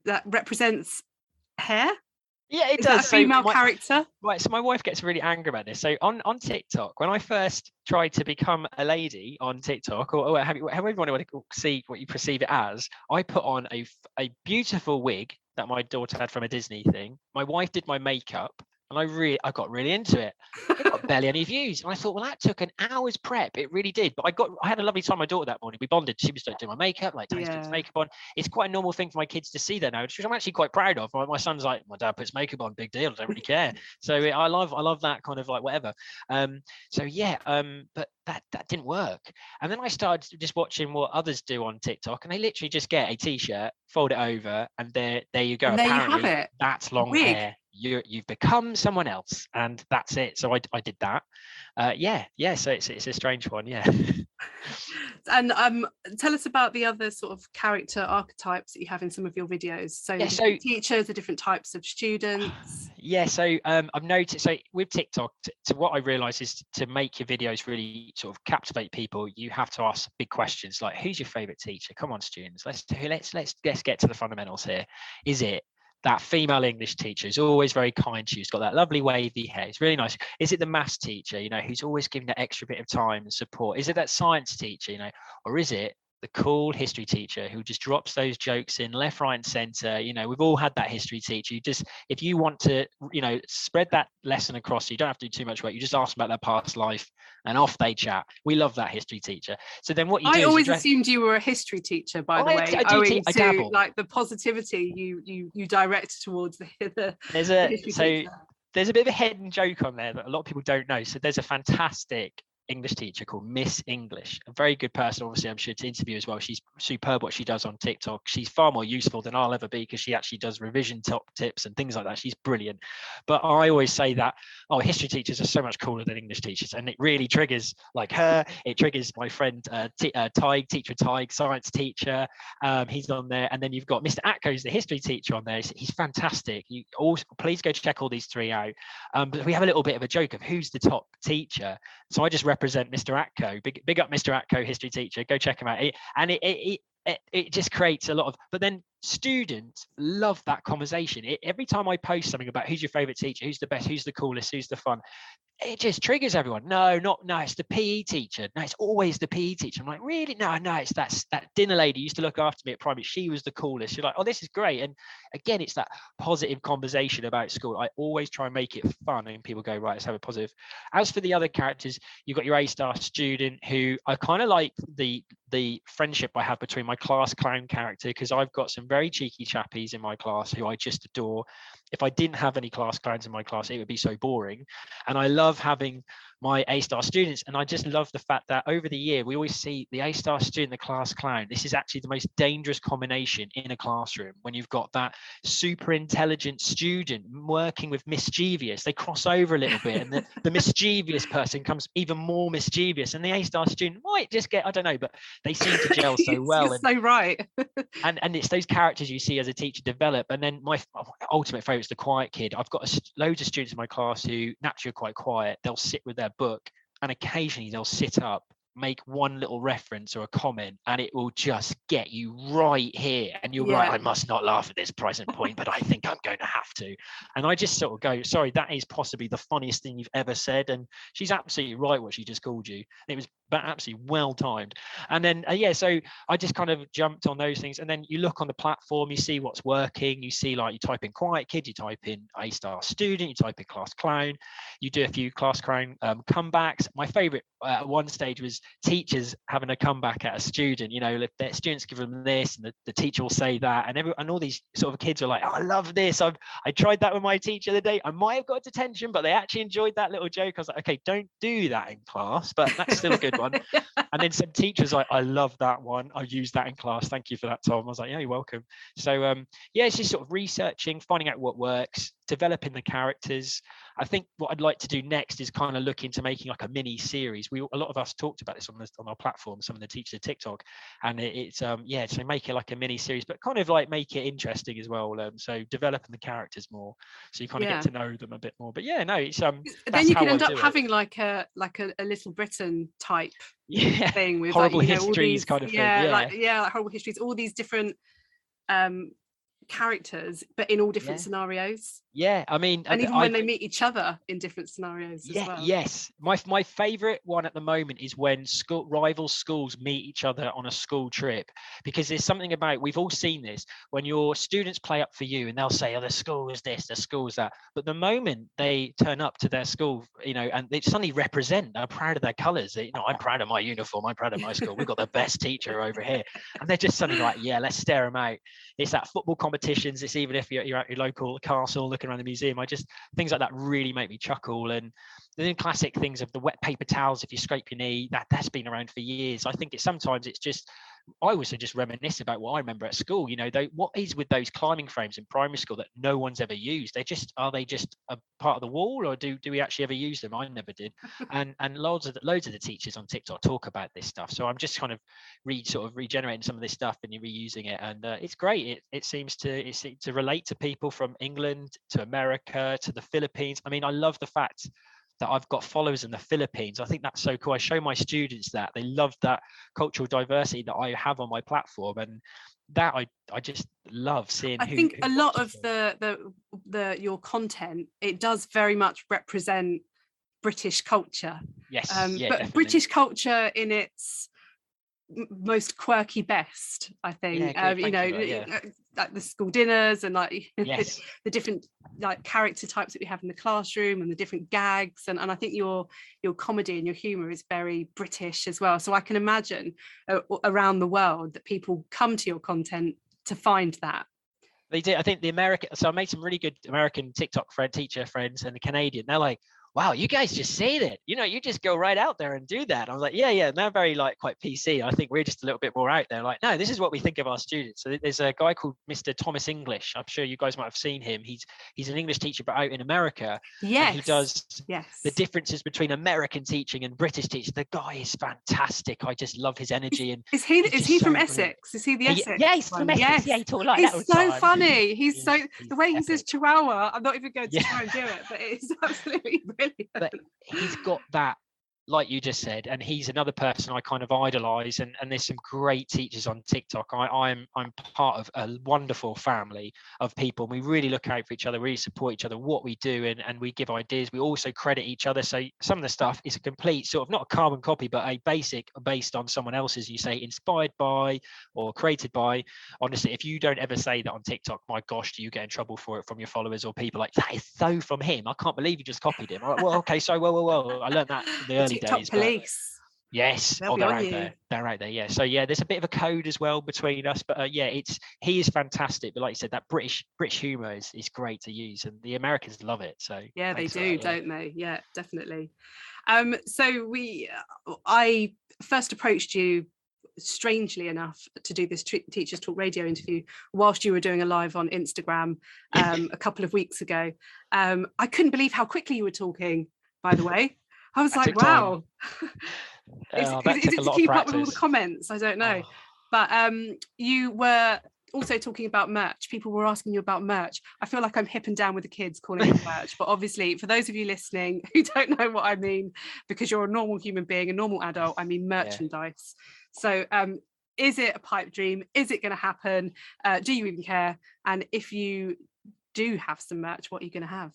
that represents hair. Yeah, it Is does. a So female my- character. Right, so my wife gets really angry about this. So on, on TikTok, when I first tried to become a lady on TikTok, or, or however however you want to see what you perceive it as, I put on a a beautiful wig that my daughter had from a Disney thing. My wife did my makeup, and I really I got really into it. It got barely any views, and I thought, well, that took an hour's prep. It really did. But I got I had a lovely time with my daughter that morning. We bonded. She was doing my makeup, like putting Yeah. makeup on. It's quite a normal thing for my kids to see that now, which I'm actually quite proud of. My, my son's like, my dad puts makeup on, big deal. I don't really care. So eh, I love I love that kind of like whatever. Um, so yeah, um, but that that didn't work. And then I started just watching what others do on TikTok, and they literally just get a t-shirt, fold it over, and there there you go. And there you have Apparently, it. that's long Wig. hair. You you've become someone else, and that's it. So I I did that. Uh, yeah, yeah. So it's it's a strange one. Yeah. And um, tell us about the other sort of character archetypes that you have in some of your videos. So, Yeah, so- teachers, the different types of students. Yeah, so um, I've noticed. So with TikTok, t- to what I realise is to make your videos really sort of captivate people, you have to ask big questions like, "Who's your favourite teacher?" Come on, students, let's do- let's let's let's get to the fundamentals here. Is it that female English teacher who's always very kind to you? She's got that lovely wavy hair. It's really nice. Is it the maths teacher, you know, who's always giving that extra bit of time and support? Is it that science teacher, you know, or is it the cool history teacher who just drops those jokes in left, right, and center? You know, we've all had that history teacher. You just if you want to, you know, spread that lesson across, you don't have to do too much work. You just ask them about their past life, and off they chat. We love that history teacher. So then what you do I is you always dress- assumed you were a history teacher, by the I- way, I do te- I to like the positivity you you you direct towards the, the there's a history so teacher. there's a bit of a hidden joke on there that a lot of people don't know. So there's a fantastic English teacher called Miss English, a very good person, obviously, I'm sure to interview as well. She's superb what she does on TikTok. She's far more useful than I'll ever be because she actually does revision top tips and things like that. She's brilliant. But I always say that, oh, history teachers are so much cooler than English teachers. And it really triggers like her, it triggers my friend uh, T- uh, Tig, teacher Tig, science teacher. Um, he's on there. And then you've got Mr. Atko's the history teacher on there. He's, fantastic. You also, please go check all these three out. Um, but we have a little bit of a joke of who's the top teacher. So I just represent represent Mr. Atco. Big, big up Mr. Atco, history teacher. Go check him out. It, and it, it, it, it just creates a lot of, but then students love that conversation. It, every time I post something about who's your favorite teacher, who's the best, who's the coolest, who's the fun, it just triggers everyone. No, not no, it's the PE teacher. No, it's always the PE teacher. I'm like, really? No, no, it's that that dinner lady used to look after me at primary. She was the coolest. You're like, oh, this is great. And again, it's that positive conversation about school. I always try and make it fun, and people go, right, let's have a positive. As for the other characters, you've got your A star student who I kind of like the the friendship I have between my class clown character because I've got some very cheeky chappies in my class who I just adore. If I didn't have any class clowns in my class, it would be so boring. And I love having my A star students. And I just love the fact that over the year, we always see the A star student, the class clown. This is actually the most dangerous combination in a classroom when you've got that super intelligent student working with mischievous. They cross over a little bit, and the, the mischievous person comes even more mischievous. And the A star student might just get, I don't know, but they seem to gel so well. You're and, so right. and, and it's those characters you see as a teacher develop. And then my ultimate favorite is the quiet kid. I've got a, loads of students in my class who naturally are quite quiet. They'll sit with their book and occasionally they'll sit up make one little reference or a comment and it will just get you right here and you're yeah. right i must not laugh at this present point but i think i'm going to have to. And i just sort of go sorry that is possibly the funniest thing you've ever said. And she's absolutely right what she just called you. It was absolutely well timed. And then uh, yeah so i just kind of jumped on those things. And then you look on the platform you see what's working. You see like you type in quiet kid you type in a star student you type in class clown. You do a few class clown um, comebacks. My favorite at one stage was teachers having a comeback at a student. You know, if their students give them this, and the, the teacher will say that, and every and all these sort of kids are like, oh, "I love this. I've I tried that with my teacher the day. I might have got detention, but they actually enjoyed that little joke." I was like, "Okay, don't do that in class, but that's still a good one." and then some teachers like, "I love that one. I use that in class. Thank you for that, Tom." I was like, "Yeah, you're welcome." So um, yeah, it's just sort of researching, finding out what works, developing the characters. I think what I'd like to do next is kind of look into making like a mini series. We a lot of us talked about this on this on our platform, some of the teachers of TikTok, and it, it's um yeah, so make it like a mini series, but kind of like make it interesting as well. Um, so developing the characters more, so you kind of yeah. get to know them a bit more. But yeah, no, it's um. Then you can end up having like a like a, a Little Britain type yeah. thing with horrible like, you know, histories these, kind of yeah, thing. Yeah, like yeah, like horrible histories, all these different um characters but in all different Yeah. scenarios yeah. I mean, and I- even I- when they meet each other in different scenarios as yeah, well yes. My my favorite one at the moment is when school rival schools meet each other on a school trip because there's something about we've all seen this when your students play up for you and they'll say, "Oh, the school is this, the school is that," but the moment they turn up to their school, you know, and they suddenly represent, they're proud of their colours. You know, I'm proud of my uniform. I'm proud of my school. We've got the best teacher over here, and they're just suddenly like, "Yeah, let's stare them out." It's that football competitions. It's even if you're, you're at your local castle around the museum. I just things like that really make me chuckle and the classic things of the wet paper towels if you scrape your knee that that's been around for years i think it's sometimes it's just i also just reminisce about what i remember at school you know they, what is with those climbing frames in primary school that no one's ever used? They just are they just a part of the wall or do do we actually ever use them? I never did. And and loads of the, loads of the teachers on tiktok talk about this stuff. So i'm just kind of re sort of regenerating some of this stuff and reusing it and uh, it's great. It, it seems to it's to relate to people from england to america to the philippines. I mean i love the fact that I've got followers in the Philippines. I think that's so cool. I show my students that they love that cultural diversity that I have on my platform, and that I I just love seeing. i who- think who a lot of them. the the the your content it does very much represent british culture yes, um yeah, but definitely. british culture in its most quirky best i think Yeah, um, you know you that, uh, like the school dinners and like yes, the different like character types that we have in the classroom and the different gags and, and i think your your comedy and your humor is very british as well so i can imagine uh, around the world that people come to your content to find that They do. I think the American. So I made some really good American TikTok friend, teacher friends, and the Canadian. They're like, wow, you guys just say that. You know, you just go right out there and do that. I was like, yeah, yeah. And they're very like quite PC. I think we're just a little bit more out there. Like, no, this is what we think of our students. So there's a guy called Mr. Thomas English. I'm sure you guys might have seen him. He's he's an English teacher, but out in America. Yes. He does Yes. the differences between American teaching and British teaching. The guy is fantastic. I just love his energy and Is he? Is he so from brilliant. Essex? Is he the He- Essex? yeah, he's from? Essex. Yes. Yeah, he talk like he's that so time. funny. He's, so He's- the way he he's says. Chihuahua. I'm not even going to Yeah. try and do it, but it's absolutely brilliant. But he's got that like you just said and he's another person i kind of idolize and, and there's some great teachers on tiktok. I, i'm i'm part of a wonderful family of people we really look out for each other really support each other what we do and, and we give ideas. We also credit each other. So some of the stuff is a complete sort of not a carbon copy but a basic based on someone else's you say inspired by or created by. Honestly if you don't ever say that on tiktok my gosh do you get in trouble for it from your followers or people like that is so from him. I can't believe you just copied him. I'm like, well okay so well well well i learned that in the early TikTok days police. Yes, They'll oh, they're out you. there. They're out there. Yeah. So yeah, there's a bit of a code as well between us, but uh, yeah, it's he is fantastic. But like you said, that British British humour is, is great to use, and the Americans love it. So Yeah, they do, that, yeah. don't they? Yeah, definitely. Um, so we, uh, I first approached you, strangely enough, to do this Tre- Teachers Talk Radio interview whilst you were doing a live on Instagram um, a couple of weeks ago. Um, I couldn't believe how quickly you were talking. By the way, I was That like, wow. is, Oh, is- is it to keep up with all the comments? I don't know. Oh, But um, you were also talking about merch. People were asking you about merch. I feel like I'm hip and down with the kids calling it merch. But obviously, for those of you listening who don't know what I mean, because you're a normal human being, a normal adult, I mean merchandise. So um, is it a pipe dream? Is it going to happen? Uh, do you even care? And if you do have some merch, what are you going to have?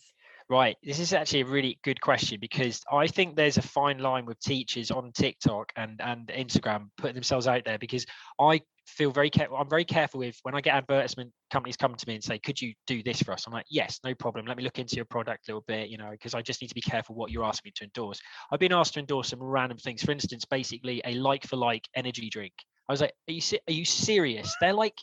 Right. This is actually a really good question because I think there's a fine line with teachers on TikTok and, and Instagram putting themselves out there because I feel very careful. I'm very careful with when I get advertisement companies come to me and say, could you do this for us? I'm like, yes, no problem. Let me look into your product a little bit, you know, because I just need to be careful what you're asking me to endorse. I've been asked to endorse some random things. For instance, basically a like for like energy drink. I was like, are you, are you serious? They're like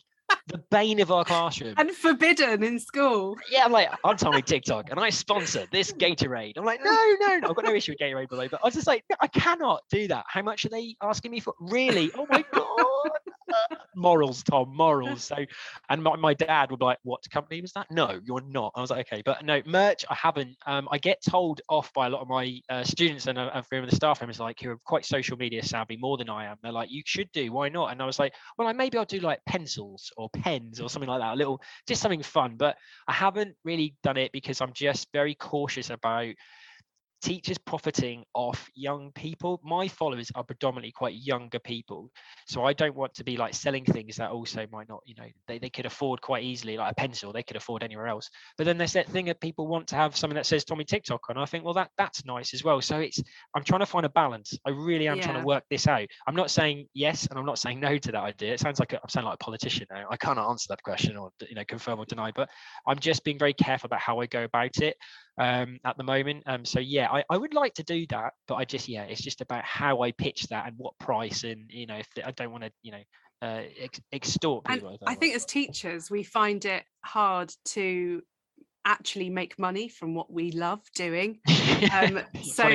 the bane of our classroom. And forbidden in school. Yeah, I'm like, I'm Tommy TikTok and I sponsor this Gatorade. I'm like, no, no, no, I've got no issue with Gatorade, way, but I was just like, I cannot do that. How much are they asking me for? Really? Oh my God. Morals, Tom, morals. So, and my, my dad would be like, what company was that? No, you're not. I was like, okay, but no, merch, I haven't. Um, I get told off by a lot of my uh, students and uh, a few of the staff members, like, who are quite social media savvy more than I am. They're like, you should do, why not? And I was like, well, I maybe I'll do like pencils or pens or something like that, a little, just something fun. But I haven't really done it because I'm just very cautious about teachers profiting off young people. My followers are predominantly quite younger people. So I don't want to be like selling things that also might not, you know, they, they could afford quite easily, like a pencil, they could afford anywhere else. But then there's that thing that people want to have something that says Tommy TikTok on. I think, well, that that's nice as well. So it's I'm trying to find a balance. I really am trying to work this out. I'm not saying yes and I'm not saying no to that idea. It sounds like a, I'm sounding like a politician now. I can't answer that question or you know confirm or deny, but I'm just being very careful about how I go about it um, at the moment. Um, so yeah, I, I would like to do that, but I just yeah, it's just about how I pitch that and what price, and you know, if I don't want to, you know, uh, ex- extort And people. I think as teachers, we find it hard to actually make money from what we love doing. Um, so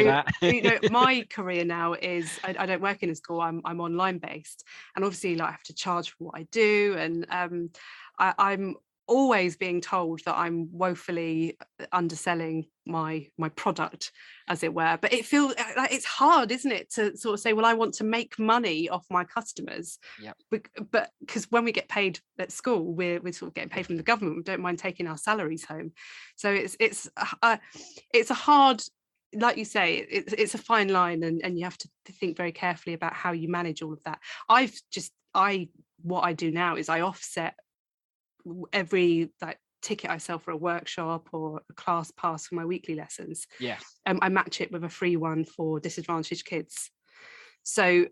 you know, my career now is I, I don't work in a school. I'm I'm online based, and obviously, like I have to charge for what I do, and um, I, I'm always being told that I'm woefully uh, underselling my my product, as it were. But it feels like it's hard, isn't it, to sort of say, well, I want to make money off my customers. Bec- But because when we get paid at school, we're we're sort of getting paid from the government. We don't mind taking our salaries home. So it's it's a- a it's a hard like you say it's it's a fine line and and you have to think very carefully about how you manage all of that i've just i what i do now is i offset every like ticket i sell for a workshop or a class pass for my weekly lessons yeah, um, i match it with a free one for disadvantaged kids so.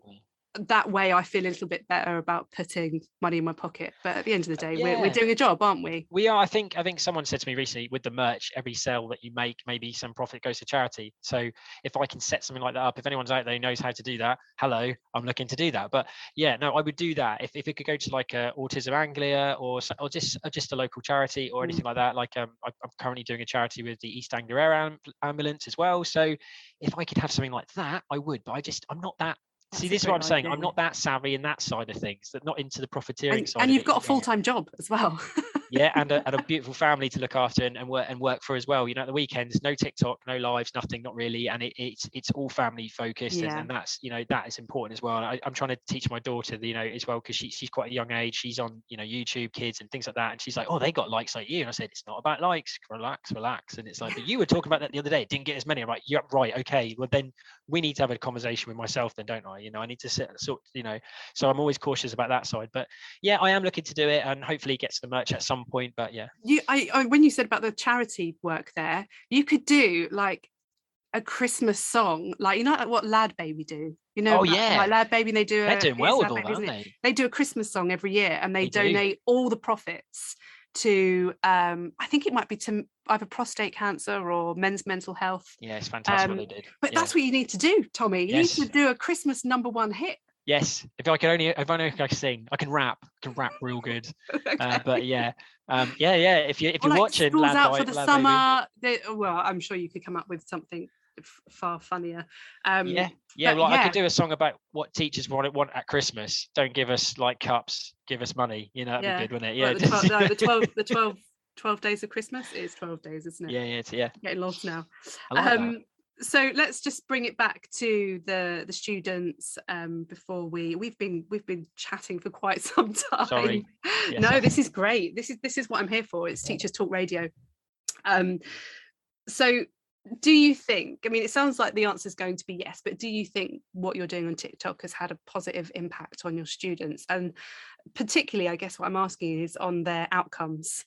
That way I feel a little bit better about putting money in my pocket. But at the end of the day, we're, we're doing a job, aren't we? We are. I think. I think someone said to me recently, with the merch, every sale that you make, maybe some profit goes to charity. So if I can set something like that up, if anyone's out there who knows how to do that, hello, I'm looking to do that. But yeah, no, I would do that if, if it could go to like uh, Autism Anglia or or just or just a local charity or Mm. anything like that. Like um, I, I'm currently doing a charity with the East Anglia Air Am- Ambulance as well. So if I could have something like that, I would. But I just I'm not that. That's See, this is what I'm saying. I'm not that savvy in that side of things. That not into the profiteering And, side. and you've got a full time job as well. yeah, and a, and a beautiful family to look after and, and work and work for as well. You know, at the weekends, no TikTok, no lives, nothing, not really, and it, it's it's all family focused, and, Yeah. and that's you know that is important as well. I, I'm trying to teach my daughter, you know, as well because she, she's quite a young age. She's on you know YouTube Kids and things like that, and she's like, oh, they got likes like you, and I said it's not about likes, relax, relax, and it's like, but you were talking about that the other day, it didn't get as many. I'm like, yeah, right, okay, well then we need to have a conversation with myself, then don't I? You know, I need to sit sort, you know, so I'm always cautious about that side, but yeah, I am looking to do it, and hopefully get to the merch at some point, but yeah. you I, I when you said about the charity work there, you could do like a Christmas song, like you know like what Lad Baby do. You know, Oh, about- yeah. like Lad Baby, they do. They're a, doing well with Lad all Baby, that, aren't they? They do a Christmas song every year, and they, They do. donate all the profits to. um I think it might be to either prostate cancer or men's mental health. Yeah, it's fantastic Um, what they did. But yeah. that's what you need to do, Tommy. You Yes. need to do a Christmas number one hit. Yes. If I could only, if I know I can sing, I can rap. I can rap real good. Uh, but yeah, um, yeah, yeah. If you if Or you're like watching, Land out for the Land summer. They, well, I'm sure you could come up with something f- far funnier. Um, yeah, yeah. but Well, I could do a song about what teachers want want at Christmas. Don't give us like cups, give us money. You know, that'd Yeah. be good, wouldn't it? well, the, 12, no, the just- 12, the 12, 12 days of Christmas It is 12 days, isn't it? yeah, yeah, it's- yeah. Getting lost now. I like that. Um, so let's just bring it back to the the students um, before we we've been we've been chatting for quite some time. Sorry. Yes. No, this is great. This is this is what I'm here for. It's Teachers Talk Radio. Um, so do you think? I mean, it sounds like the answer is going to be yes, but do you think what you're doing on TikTok has had a positive impact on your students? And particularly, I guess what I'm asking is on their outcomes.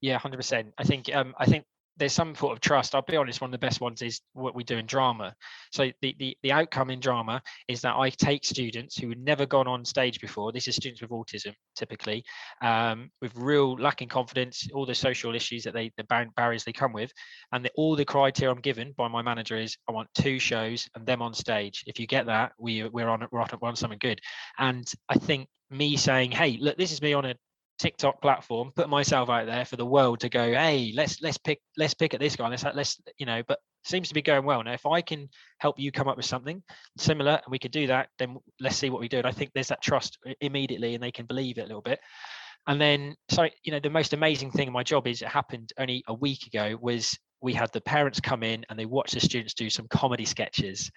Yeah, hundred percent. I think um, I think there's some sort of trust. I'll be honest. One of the best ones is what we do in drama. So the the the outcome in drama is that I take students who had never gone on stage before. This is students with autism, typically, um, with real lacking confidence, all the social issues that they the bar- barriers they come with, and the, all the criteria I'm given by my manager is I want two shows and them on stage. If you get that, we we're on we're on, we're on something good. And I think me saying, hey, look, this is me on a TikTok platform, put myself out there for the world to go, hey, let's let's pick let's pick at this guy. Let's let's you know, but seems to be going well. Now, if I can help you come up with something similar and we could do that, then let's see what we do. And I think there's that trust immediately and they can believe it a little bit. And then so you know, the most amazing thing in my job is it happened only a week ago was we had the parents come in and they watched the students do some comedy sketches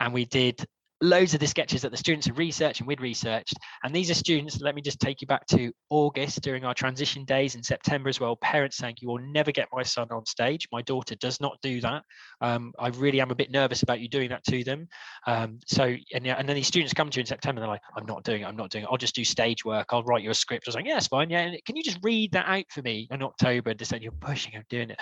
and we did loads of the sketches that the students have researched and we'd researched. And these are students, let me just take you back to August during our transition days in September as well. Parents saying, You will never get my son on stage. My daughter does not do that. Um, I really am a bit nervous about you doing that to them. Um, so, and, and then these students come to you in September, they're like, I'm not doing it. I'm not doing it. I'll just do stage work. I'll write you a script. I was like, Yeah, it's fine. Yeah. And can you just read that out for me in October and just say, You're pushing, I'm doing it.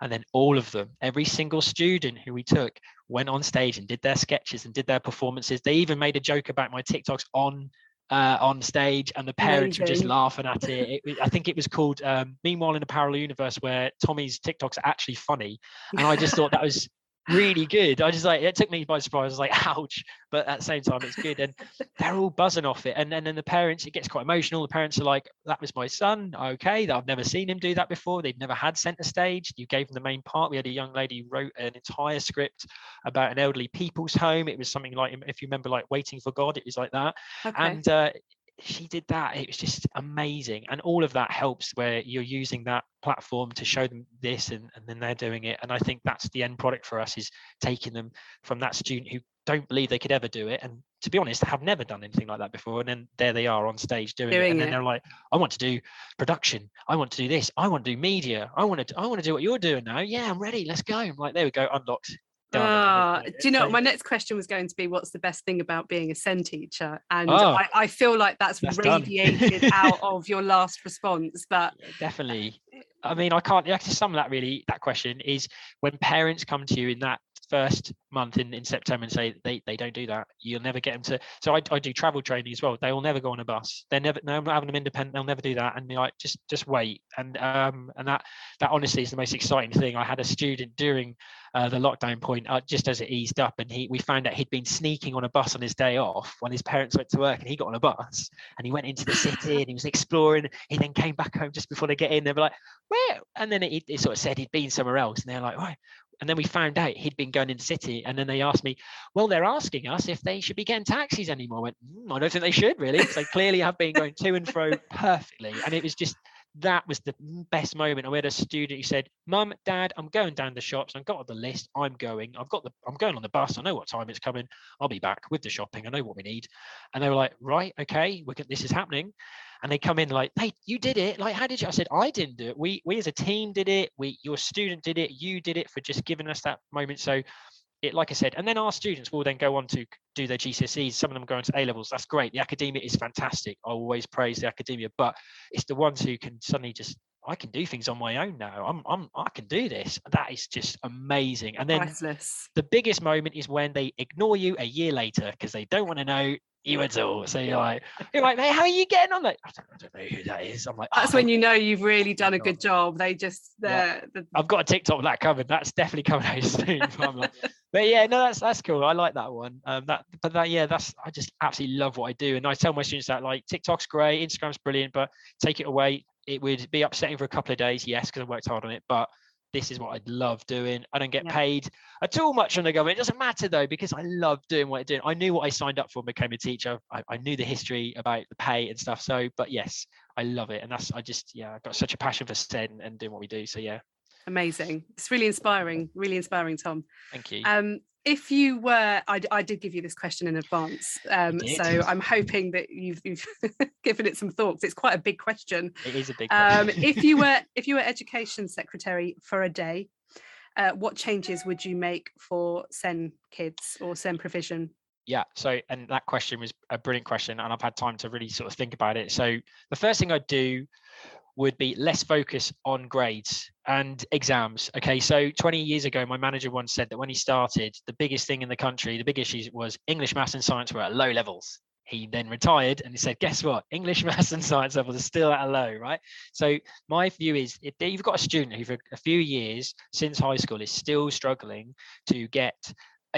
And then all of them, every single student who we took went on stage and did their sketches and did their performances. They even made a joke about my TikToks on uh, on stage, and the parents were just laughing at it. it. I think it was called um, "Meanwhile in a Parallel Universe," where Tommy's TikToks are actually funny, and I just thought that was really good. I just like it took me by surprise. I was like, "Ouch!" But at the same time, it's good, and they're all buzzing off it. And, and then the parents, it gets quite emotional. The parents are like, "That was my son. Okay, that I've never seen him do that before. They've never had centre stage. You gave them the main part. We had a young lady who wrote an entire script about an elderly people's home. It was something like, if you remember, like Waiting for God. It was like that, Okay. and uh, she did that. It was just amazing, and all of that helps where you're using that platform to show them this, and, and then they're doing it. And I think that's the end product for us is taking them from that student who don't believe they could ever do it and to be honest have never done anything like that before and then there they are on stage doing, it Doing and then it. they're like i want to do production i want to do this i want to do media i want to i want to do what you're doing now yeah i'm ready let's go i'm like there we go unlocked Ah, do you know what? My next question was going to be what's the best thing about being a SEN teacher? And Oh. I, I feel like that's, That's radiated out of your last response. But Yeah, definitely i mean i can't actually to sum that really that question is when parents come to you in that first month in, in September and say they, they don't do that. You'll never get them to. So I, I do travel training as well. They will never go on a bus. They're never no, I'm not having them independent. They'll never do that. And like just just wait. And um and that that honestly is the most exciting thing. I had a student during uh, the lockdown point uh, just as it eased up, and he we found out he'd been sneaking on a bus on his day off when his parents went to work, and he got on a bus and he went into the city and he was exploring. He then came back home just before they get in. They were like, where? And then it, it sort of said he'd been somewhere else, and they're like, right and then we found out he'd been going in the city and then they asked me well they're asking us if they should be getting taxis anymore. I went mm, i don't think they should really because they clearly have been going to and fro perfectly. And it was just that was the best moment i had a student who said mum dad i'm going down the shops i've got the list i'm going i've got the i'm going on the bus i know what time it's coming i'll be back with the shopping i know what we need and they were like right okay we can, this is happening and they come in like, "Hey, you did it! Like, how did you?" I said, "I didn't do it. We we as a team did it. We your student did it. You did it for just giving us that moment." So. It, like I said, and then our students will then go on to do their GCSEs. Some of them go into A levels. That's great. The academia is fantastic. I always praise the academia, but it's the ones who can suddenly just I can do things on my own now. I'm, I'm, I can do this. That is just amazing. And then Priceless. the biggest moment is when they ignore you a year later because they don't want to know you at all. So you're like, you're like, mate, how are you getting on? Like, I don't, I don't know who that is. I'm like, That's "Oh, when you know you've really done a good job. They just Yeah. the, the I've got a TikTok of that covered. That's definitely coming out soon. But, I'm like- but yeah, no, that's that's cool. I like that one. Um, that but that yeah, that's I just absolutely love what I do, and I tell my students that like TikTok's great, Instagram's brilliant, but take it away, it would be upsetting for a couple of days, yes, because I worked hard on it, but this is what I'd love doing. I don't get Yeah. paid at all much from the government. It doesn't matter though, because I love doing what I do. I knew what I signed up for and became a teacher. I, I knew the history about the pay and stuff. So, but yes, I love it. And that's, I just, yeah, I've got such a passion for STEM and, and doing what we do. So yeah, amazing. It's really inspiring. Really inspiring, Tom. thank you. Um, if you were, I did give you this question in advance, um, so I'm hoping that you've, you've given it some thoughts. It's quite a big question. it is a big Um, if you were, if you were education secretary for a day, uh, what changes would you make for SEN kids or SEN provision? Yeah. So, and that question was a brilliant question, and I've had time to really sort of think about it. So, the first thing I'd do would be less focus on grades and exams. Okay. So, 20 years ago, my manager once said that when he started, the biggest thing in the country, the big issue was English, maths, and science were at low levels. He then retired and he said, guess what? English, maths, and science levels are still at a low, right? So, my view is if you've got a student who, for a few years since high school, is still struggling to get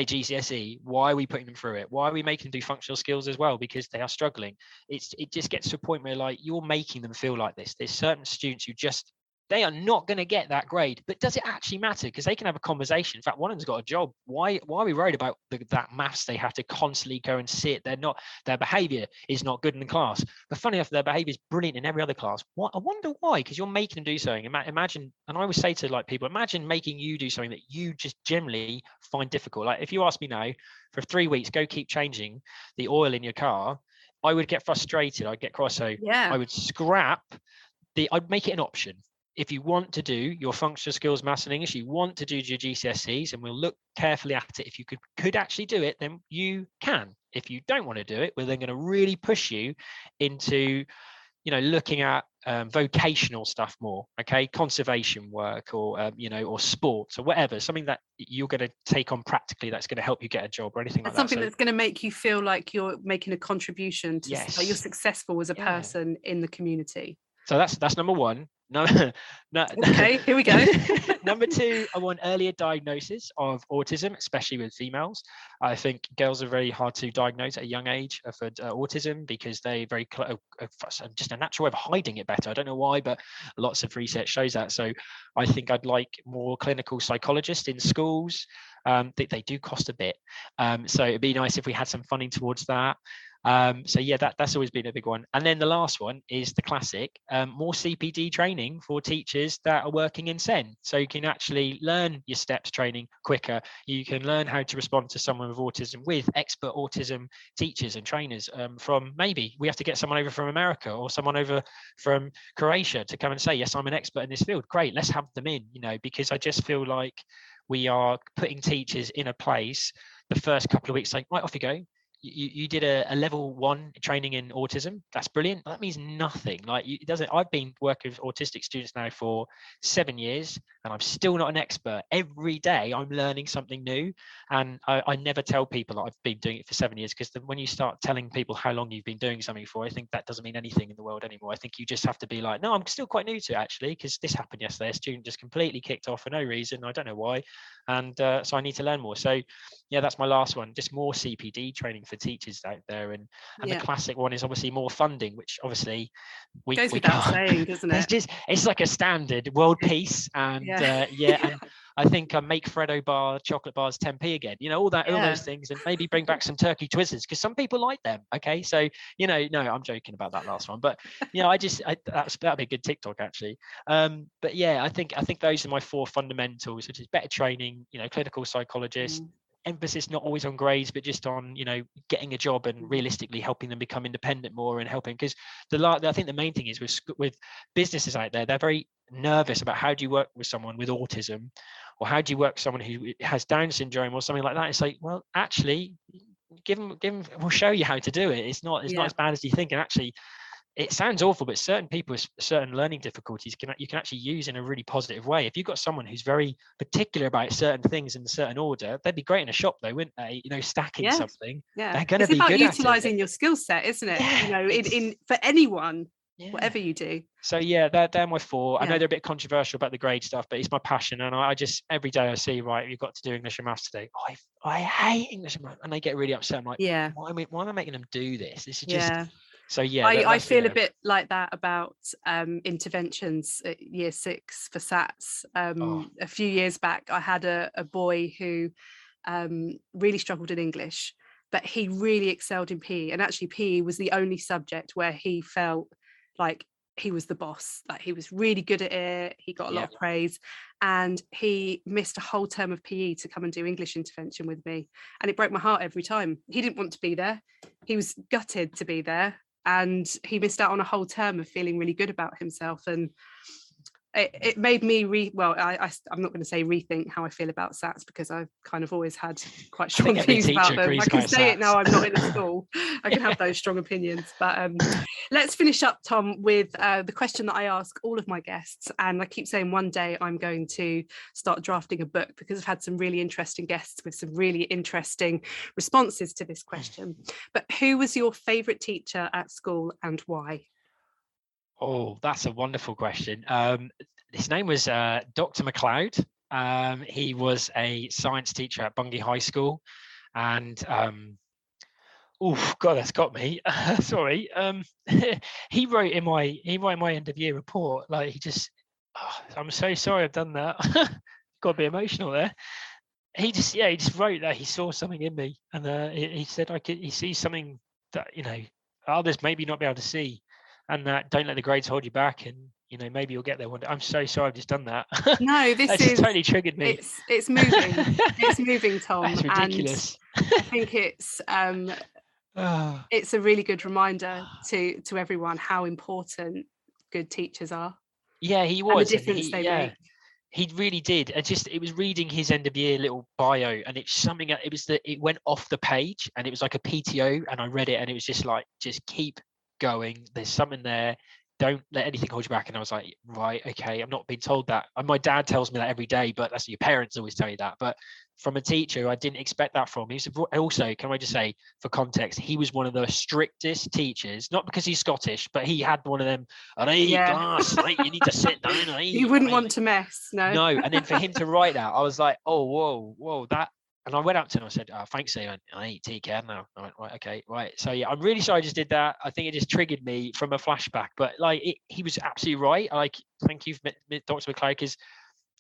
a GCSE, why are we putting them through it? Why are we making them do functional skills as well? Because they are struggling. It's it just gets to a point where like you're making them feel like this. There's certain students who just they are not going to get that grade. But does it actually matter? Because they can have a conversation. In fact, one of them's got a job. Why why are we worried about the, that maths they have to constantly go and sit? They're not their behavior is not good in the class. But funny enough, their behavior is brilliant in every other class. What I wonder why? Because you're making them do something. Imagine, and I always say to like people, imagine making you do something that you just generally find difficult. Like if you ask me now for three weeks, go keep changing the oil in your car, I would get frustrated. I'd get cross. So Yeah. I would scrap the, I'd make it an option. If you want to do your functional skills, maths and English, you want to do your GCSEs, and we'll look carefully at it. If you could could actually do it, then you can. If you don't want to do it, we're then going to really push you into, you know, looking at um, vocational stuff more. Okay, conservation work, or um, you know, or sports, or whatever. Something that you're going to take on practically that's going to help you get a job or anything That's like that. something So- that's going to make you feel like you're making a contribution to s- that you're successful as a Yeah. person in the community. So that's that's number one. No, no. Okay, here we go. number two, I want earlier diagnosis of autism, especially with females. I think girls are very hard to diagnose at a young age for uh, autism because they very cl- uh, uh, just a natural way of hiding it better. I don't know why, but lots of research shows that. So I think I'd like more clinical psychologists in schools. Um, they, they do cost a bit, um, so it'd be nice if we had some funding towards that. Um, so yeah, that, that's always been a big one. And then the last one is the classic, um, more CPD training for teachers that are working in SEN. So you can actually learn your steps training quicker. You can learn how to respond to someone with autism with expert autism teachers and trainers um, from maybe we have to get someone over from America or someone over from Croatia to come and say, yes, I'm an expert in this field. Great, let's have them in, you know, because I just feel like we are putting teachers in a place the first couple of weeks, like, right, off you go you, you did a, a level one training in autism. That's brilliant. That means nothing. Like it doesn't i've been working with autistic students now for seven years and I'm still not an expert. Every day I'm learning something new. And I, I never tell people that I've been doing it for seven years because when you start telling people how long you've been doing something for, I think that doesn't mean anything in the world anymore. I think you just have to be like, no, I'm still quite new to it actually, because this happened yesterday. A student just completely kicked off for no reason. I don't know why. And uh, so I need to learn more. So yeah, that's my last one. Just more CPD training for teachers out there. And, and yeah. the classic one is obviously more funding, which obviously we goes we without can't. saying, doesn't it? It's just it's like a standard world peace and yeah, uh, yeah and I think uh, make Freddo bar chocolate bars 10p again. You know all that, yeah. all those things, and maybe bring back some turkey twizzlers because some people like them. Okay, so you know, no, I'm joking about that last one, but you know, I just I, that's that'd be a good TikTok actually. Um, but yeah, I think I think those are my four fundamentals, which is better training. You know, clinical psychologist, mm emphasis not always on grades but just on you know getting a job and mm. realistically helping them become independent more and helping because the i think the main thing is with with businesses out there they're very nervous about how do you work with someone with autism or how do you work with someone who has down syndrome or something like that it's like well actually give them give them we'll show you how to do it it's not it's yeah. not as bad as you think and actually it sounds awful, but certain people with certain learning difficulties can you can actually use in a really positive way. If you've got someone who's very particular about certain things in a certain order, they'd be great in a shop, though, wouldn't they? You know, stacking yeah. something. Yeah, they're going to be about good utilizing your skill set, isn't it? Yeah, you know, in, in for anyone. Yeah. Whatever you do. So yeah, they're, they're my four. Yeah. I know they're a bit controversial about the grade stuff, but it's my passion, and I, I just every day I see right, you've got to do English and maths today. I I hate English and maths, and they get really upset. I'm like, yeah, why am I, why am I making them do this? This is just yeah so yeah i, I feel yeah. a bit like that about um, interventions at year six for sats um, oh. a few years back i had a, a boy who um, really struggled in english but he really excelled in pe and actually pe was the only subject where he felt like he was the boss like he was really good at it he got a yeah. lot of praise and he missed a whole term of pe to come and do english intervention with me and it broke my heart every time he didn't want to be there he was gutted to be there and he missed out on a whole term of feeling really good about himself and it, it made me re well I, I am not going to say rethink how I feel about SATs because I've kind of always had quite strong views about them. I can say SATs. it now I'm not in a school. I can have those strong opinions but um, let's finish up Tom with uh, the question that I ask all of my guests and I keep saying one day I'm going to start drafting a book because I've had some really interesting guests with some really interesting responses to this question. But who was your favorite teacher at school and why Oh, that's a wonderful question. Um, his name was uh, Dr. McLeod. Um, he was a science teacher at Bungay High School, and um, oh god, that's got me. sorry. Um, he wrote in my he wrote my end of year report like he just. Oh, I'm so sorry I've done that. got to be emotional there. He just yeah he just wrote that he saw something in me, and uh, he, he said I could he sees something that you know others maybe not be able to see and that don't let the grades hold you back and you know maybe you'll get there one day. I'm so sorry i've just done that. No this is totally triggered me. it's it's moving. It's moving tom That's ridiculous and i think it's um it's a really good reminder to to everyone how important good teachers are yeah he was the difference he, they yeah. make. he really did. And just it was reading his end of year little bio and it's something it was that it went off the page and it was like a pto and i read it and it was just like just keep going. There's something there. Don't let anything hold you back. And I was like, right, okay, I'm not being told that. And my dad tells me that every day, but that's your parents always tell you that. But from a teacher, I didn't expect that from him. Also, can I just say, for context, he was one of the strictest teachers, not because he's Scottish, but he had one of them, yeah. glass, you need to sit down. You wouldn't want to mess, no. No, and then for him to write that, I was like, oh, whoa, whoa, that and I went up to him and I said, oh, thanks, I went, I eat tea can now. I went, right, okay, right. So yeah, I'm really sorry I just did that. I think it just triggered me from a flashback. But like it, he was absolutely right. Like, thank you, Dr. McClay, because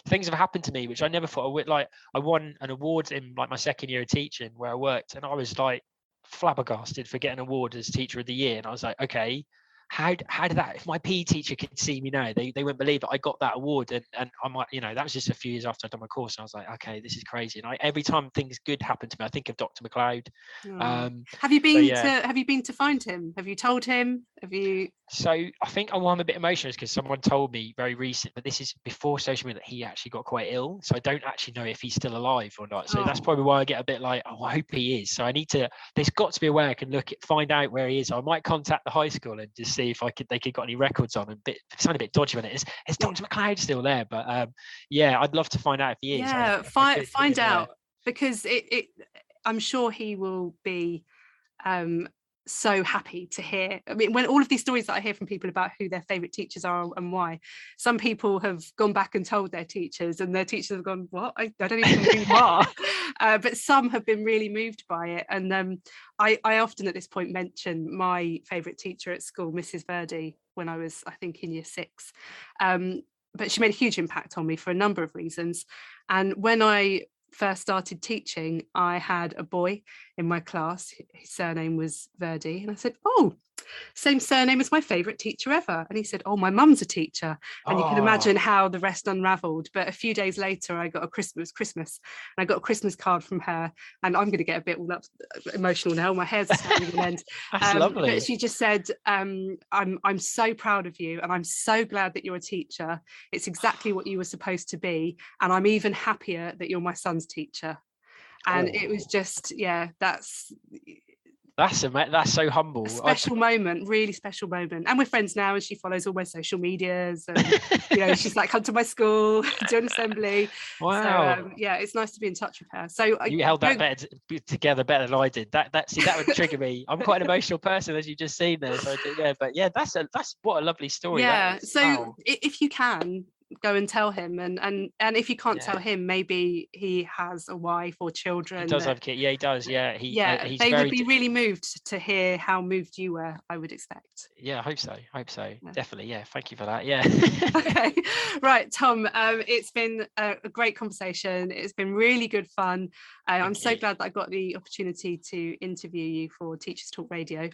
things have happened to me which I never thought I would like I won an award in like my second year of teaching where I worked and I was like flabbergasted for getting an award as teacher of the year. And I was like, okay, how how did that if my PE teacher could see me now they, they wouldn't believe that I got that award and, and I might you know that was just a few years after I'd done my course and I was like okay this is crazy and I every time things good happen to me I think of Dr McLeod oh. um, have you been yeah. to have you been to find him have you told him have you so I think oh, I'm a bit emotional because someone told me very recent but this is before social media that he actually got quite ill so I don't actually know if he's still alive or not so oh. that's probably why I get a bit like oh I hope he is so I need to there's got to be a way I can look at find out where he is I might contact the high school and just see if I could they could got any records on and bit something a bit dodgy on it. Is is Dr. McLeod still there? But um, yeah, I'd love to find out if he is. Yeah, find find out because it, it I'm sure he will be um so happy to hear. I mean, when all of these stories that I hear from people about who their favourite teachers are and why, some people have gone back and told their teachers, and their teachers have gone, "What? I, I don't even know who you are." Uh, but some have been really moved by it, and um, I, I often at this point mention my favourite teacher at school, Mrs. Verdi, when I was, I think, in year six. Um, but she made a huge impact on me for a number of reasons. And when I first started teaching, I had a boy in my class. His surname was Verdi. And I said, Oh, same surname as my favourite teacher ever. And he said, Oh, my mum's a teacher. And oh. you can imagine how the rest unravelled. But a few days later, I got a Christmas, Christmas, and I got a Christmas card from her. And I'm going to get a bit all up, emotional now. My hair's standing on end. That's um, lovely. But she just said, um, I'm, I'm so proud of you. And I'm so glad that you're a teacher. It's exactly what you were supposed to be. And I'm even happier that you're my son's teacher and oh. it was just yeah that's that's a that's so humble. Special I... moment, really special moment. And we're friends now, and she follows all my social medias. And you know, she's like, "Come to my school, do an assembly." Wow. So, um, yeah, it's nice to be in touch with her. So you held that better together better than I did. That that see that would trigger me. I'm quite an emotional person, as you just seen there. So yeah, but yeah, that's a that's what a lovely story. Yeah. so wow. if you can, go and tell him and and and if you can't yeah. tell him maybe he has a wife or children he does that, have kids yeah he does yeah he yeah uh, they would be really moved to hear how moved you were i would expect yeah i hope so I hope so yeah. definitely yeah thank you for that yeah okay right tom um it's been a, a, great conversation it's been really good fun i'm so glad that i got the opportunity to interview you for teachers talk radio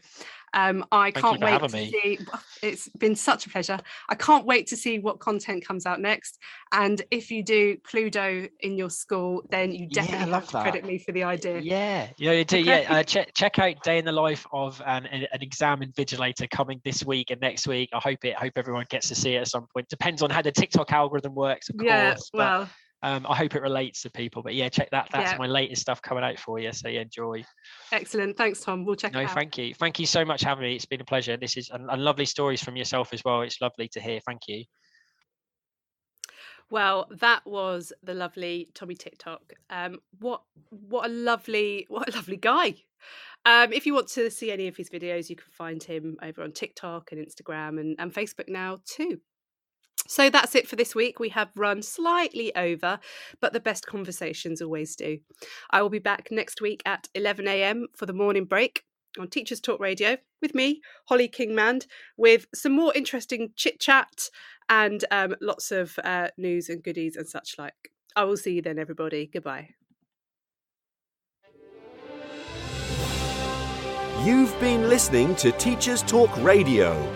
um i thank can't wait to me. see it's been such a pleasure i can't wait to see what content comes out next. And if you do Cluedo in your school, then you definitely yeah, have to credit me for the idea. Yeah, yeah, you do. Yeah, uh, check check out Day in the Life of an, an exam invigilator coming this week and next week. I hope it. I hope everyone gets to see it at some point. Depends on how the TikTok algorithm works, of yeah, course. But, well. Um, I hope it relates to people. But yeah, check that. That's yeah. my latest stuff coming out for you. So yeah, enjoy. Excellent. Thanks, Tom. We'll check no, thank you. Thank you so much for having me. It's been a pleasure. This is and, and lovely stories from yourself as well. It's lovely to hear. Thank you. Well, that was the lovely Tommy TikTok. Um, what what a lovely what a lovely guy. Um, if you want to see any of his videos, you can find him over on TikTok and Instagram and, and Facebook now too. So that's it for this week. We have run slightly over, but the best conversations always do. I will be back next week at 11 a.m. for the morning break on Teachers Talk Radio with me, Holly Kingmand, with some more interesting chit chat and um, lots of uh, news and goodies and such like. I will see you then, everybody. Goodbye. You've been listening to Teachers Talk Radio.